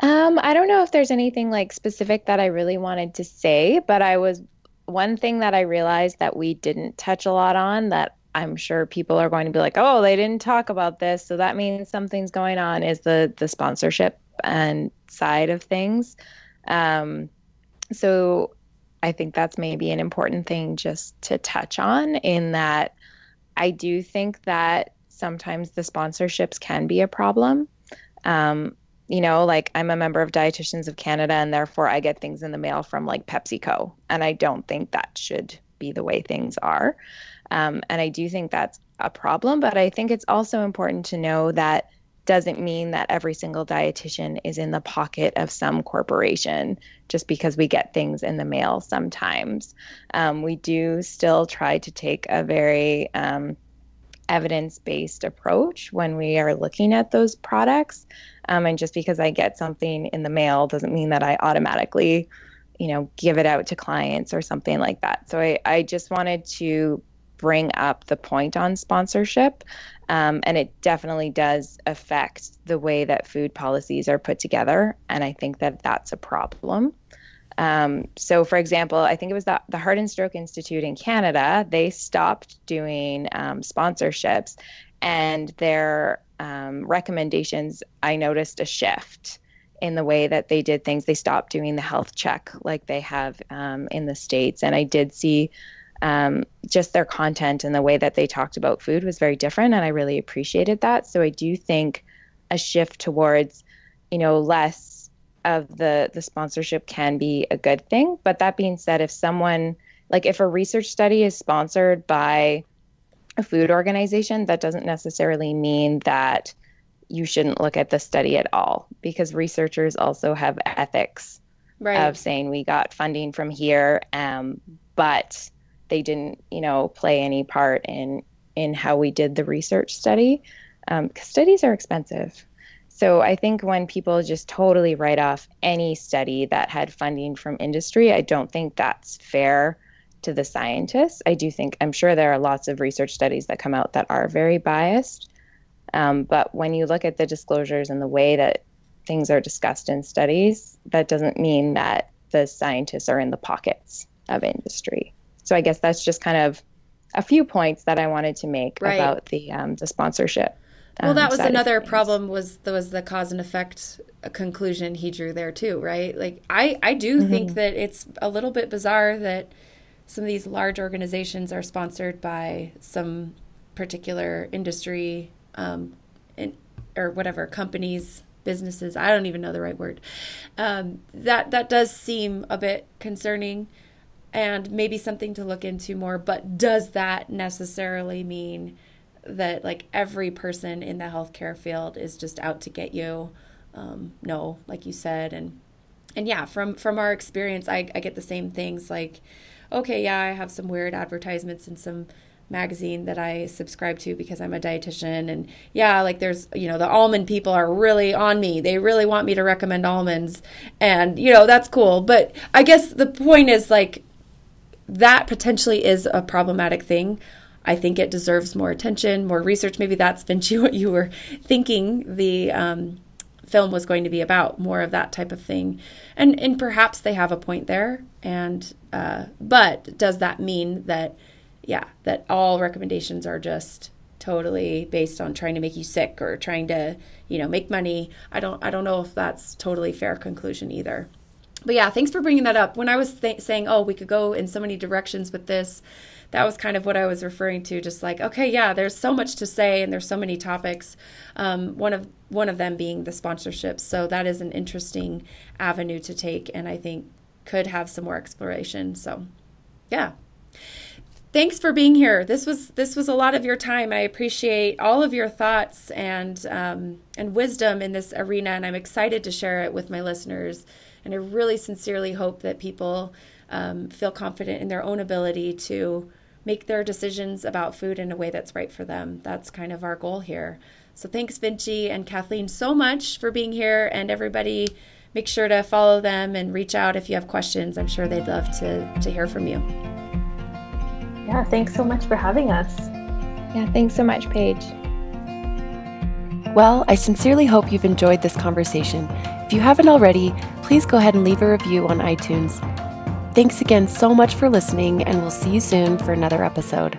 Um, I don't know if there's anything like specific that I really wanted to say, but I was one thing that I realized that we didn't touch a lot on that I'm sure people are going to be like, oh, they didn't talk about this, so that means something's going on. Is the the sponsorship and side of things. Um, so I think that's maybe an important thing just to touch on in that I do think that sometimes the sponsorships can be a problem. Um, you know, like I'm a member of Dietitians of Canada and therefore I get things in the mail from like PepsiCo. And I don't think that should be the way things are. Um, and I do think that's a problem, but I think it's also important to know that doesn't mean that every single dietitian is in the pocket of some corporation just because we get things in the mail sometimes. Um, we do still try to take a very um, evidence based approach when we are looking at those products. Um, and just because I get something in the mail doesn't mean that I automatically, you know, give it out to clients or something like that. So I, I just wanted to bring up the point on sponsorship. Um, and it definitely does affect the way that food policies are put together. And I think that that's a problem. Um, so, for example, I think it was the, the Heart and Stroke Institute in Canada, they stopped doing um, sponsorships and their um, recommendations, I noticed a shift in the way that they did things. They stopped doing the health check like they have um, in the States. And I did see um, just their content and the way that they talked about food was very different, and I really appreciated that. So I do think a shift towards, you know, less of the the sponsorship can be a good thing. But that being said, if someone like if a research study is sponsored by a food organization, that doesn't necessarily mean that you shouldn't look at the study at all because researchers also have ethics right. of saying we got funding from here, um, but they didn't, you know, play any part in in how we did the research study because um, studies are expensive. So I think when people just totally write off any study that had funding from industry, I don't think that's fair to the scientists. I do think, I'm sure there are lots of research studies that come out that are very biased. Um, but when you look at the disclosures and the way that things are discussed in studies, that doesn't mean that the scientists are in the pockets of industry. So I guess that's just kind of a few points that I wanted to make right. about the um, the sponsorship. Well, that um, was another problem was was the cause and effect conclusion he drew there too, right? Like I I do mm-hmm. think that it's a little bit bizarre that some of these large organizations are sponsored by some particular industry um, in, or whatever companies businesses i don't even know the right word um, that that does seem a bit concerning and maybe something to look into more but does that necessarily mean that like every person in the healthcare field is just out to get you? Um, no like you said and and yeah from from our experience I, I get the same things like okay, yeah, I have some weird advertisements in some magazine that I subscribe to because I'm a dietitian and yeah like there's you know the almond people are really on me. They really want me to recommend almonds and you know that's cool. But I guess the point is like that potentially is a problematic thing. I think it deserves more attention more research. Maybe that's Vincci what you were thinking the um, film was going to be about more of that type of thing. And and perhaps they have a point there and uh, but does that mean that yeah that all recommendations are just totally based on trying to make you sick or trying to you know make money? I don't i don't know if that's totally fair conclusion either but yeah thanks for bringing that up when i was th- saying oh we could go in so many directions with this that was kind of what I was referring to. Just like, okay, yeah, there's so much to say, and there's so many topics. Um, one of one of them being the sponsorships. So that is an interesting avenue to take, and I think could have some more exploration. So, yeah. Thanks for being here. This was this was a lot of your time. I appreciate all of your thoughts and um, and wisdom in this arena, and I'm excited to share it with my listeners. And I really sincerely hope that people um, feel confident in their own ability to make their decisions about food in a way that's right for them. That's kind of our goal here. So thanks, Vincci and Kathleen, so much for being here. And everybody, make sure to follow them and reach out if you have questions. I'm sure they'd love to, to hear from you. Yeah, thanks so much for having us. Yeah, thanks so much, Paige. Well, I sincerely hope you've enjoyed this conversation. If you haven't already, please go ahead and leave a review on iTunes. Thanks again so much for listening, and we'll see you soon for another episode.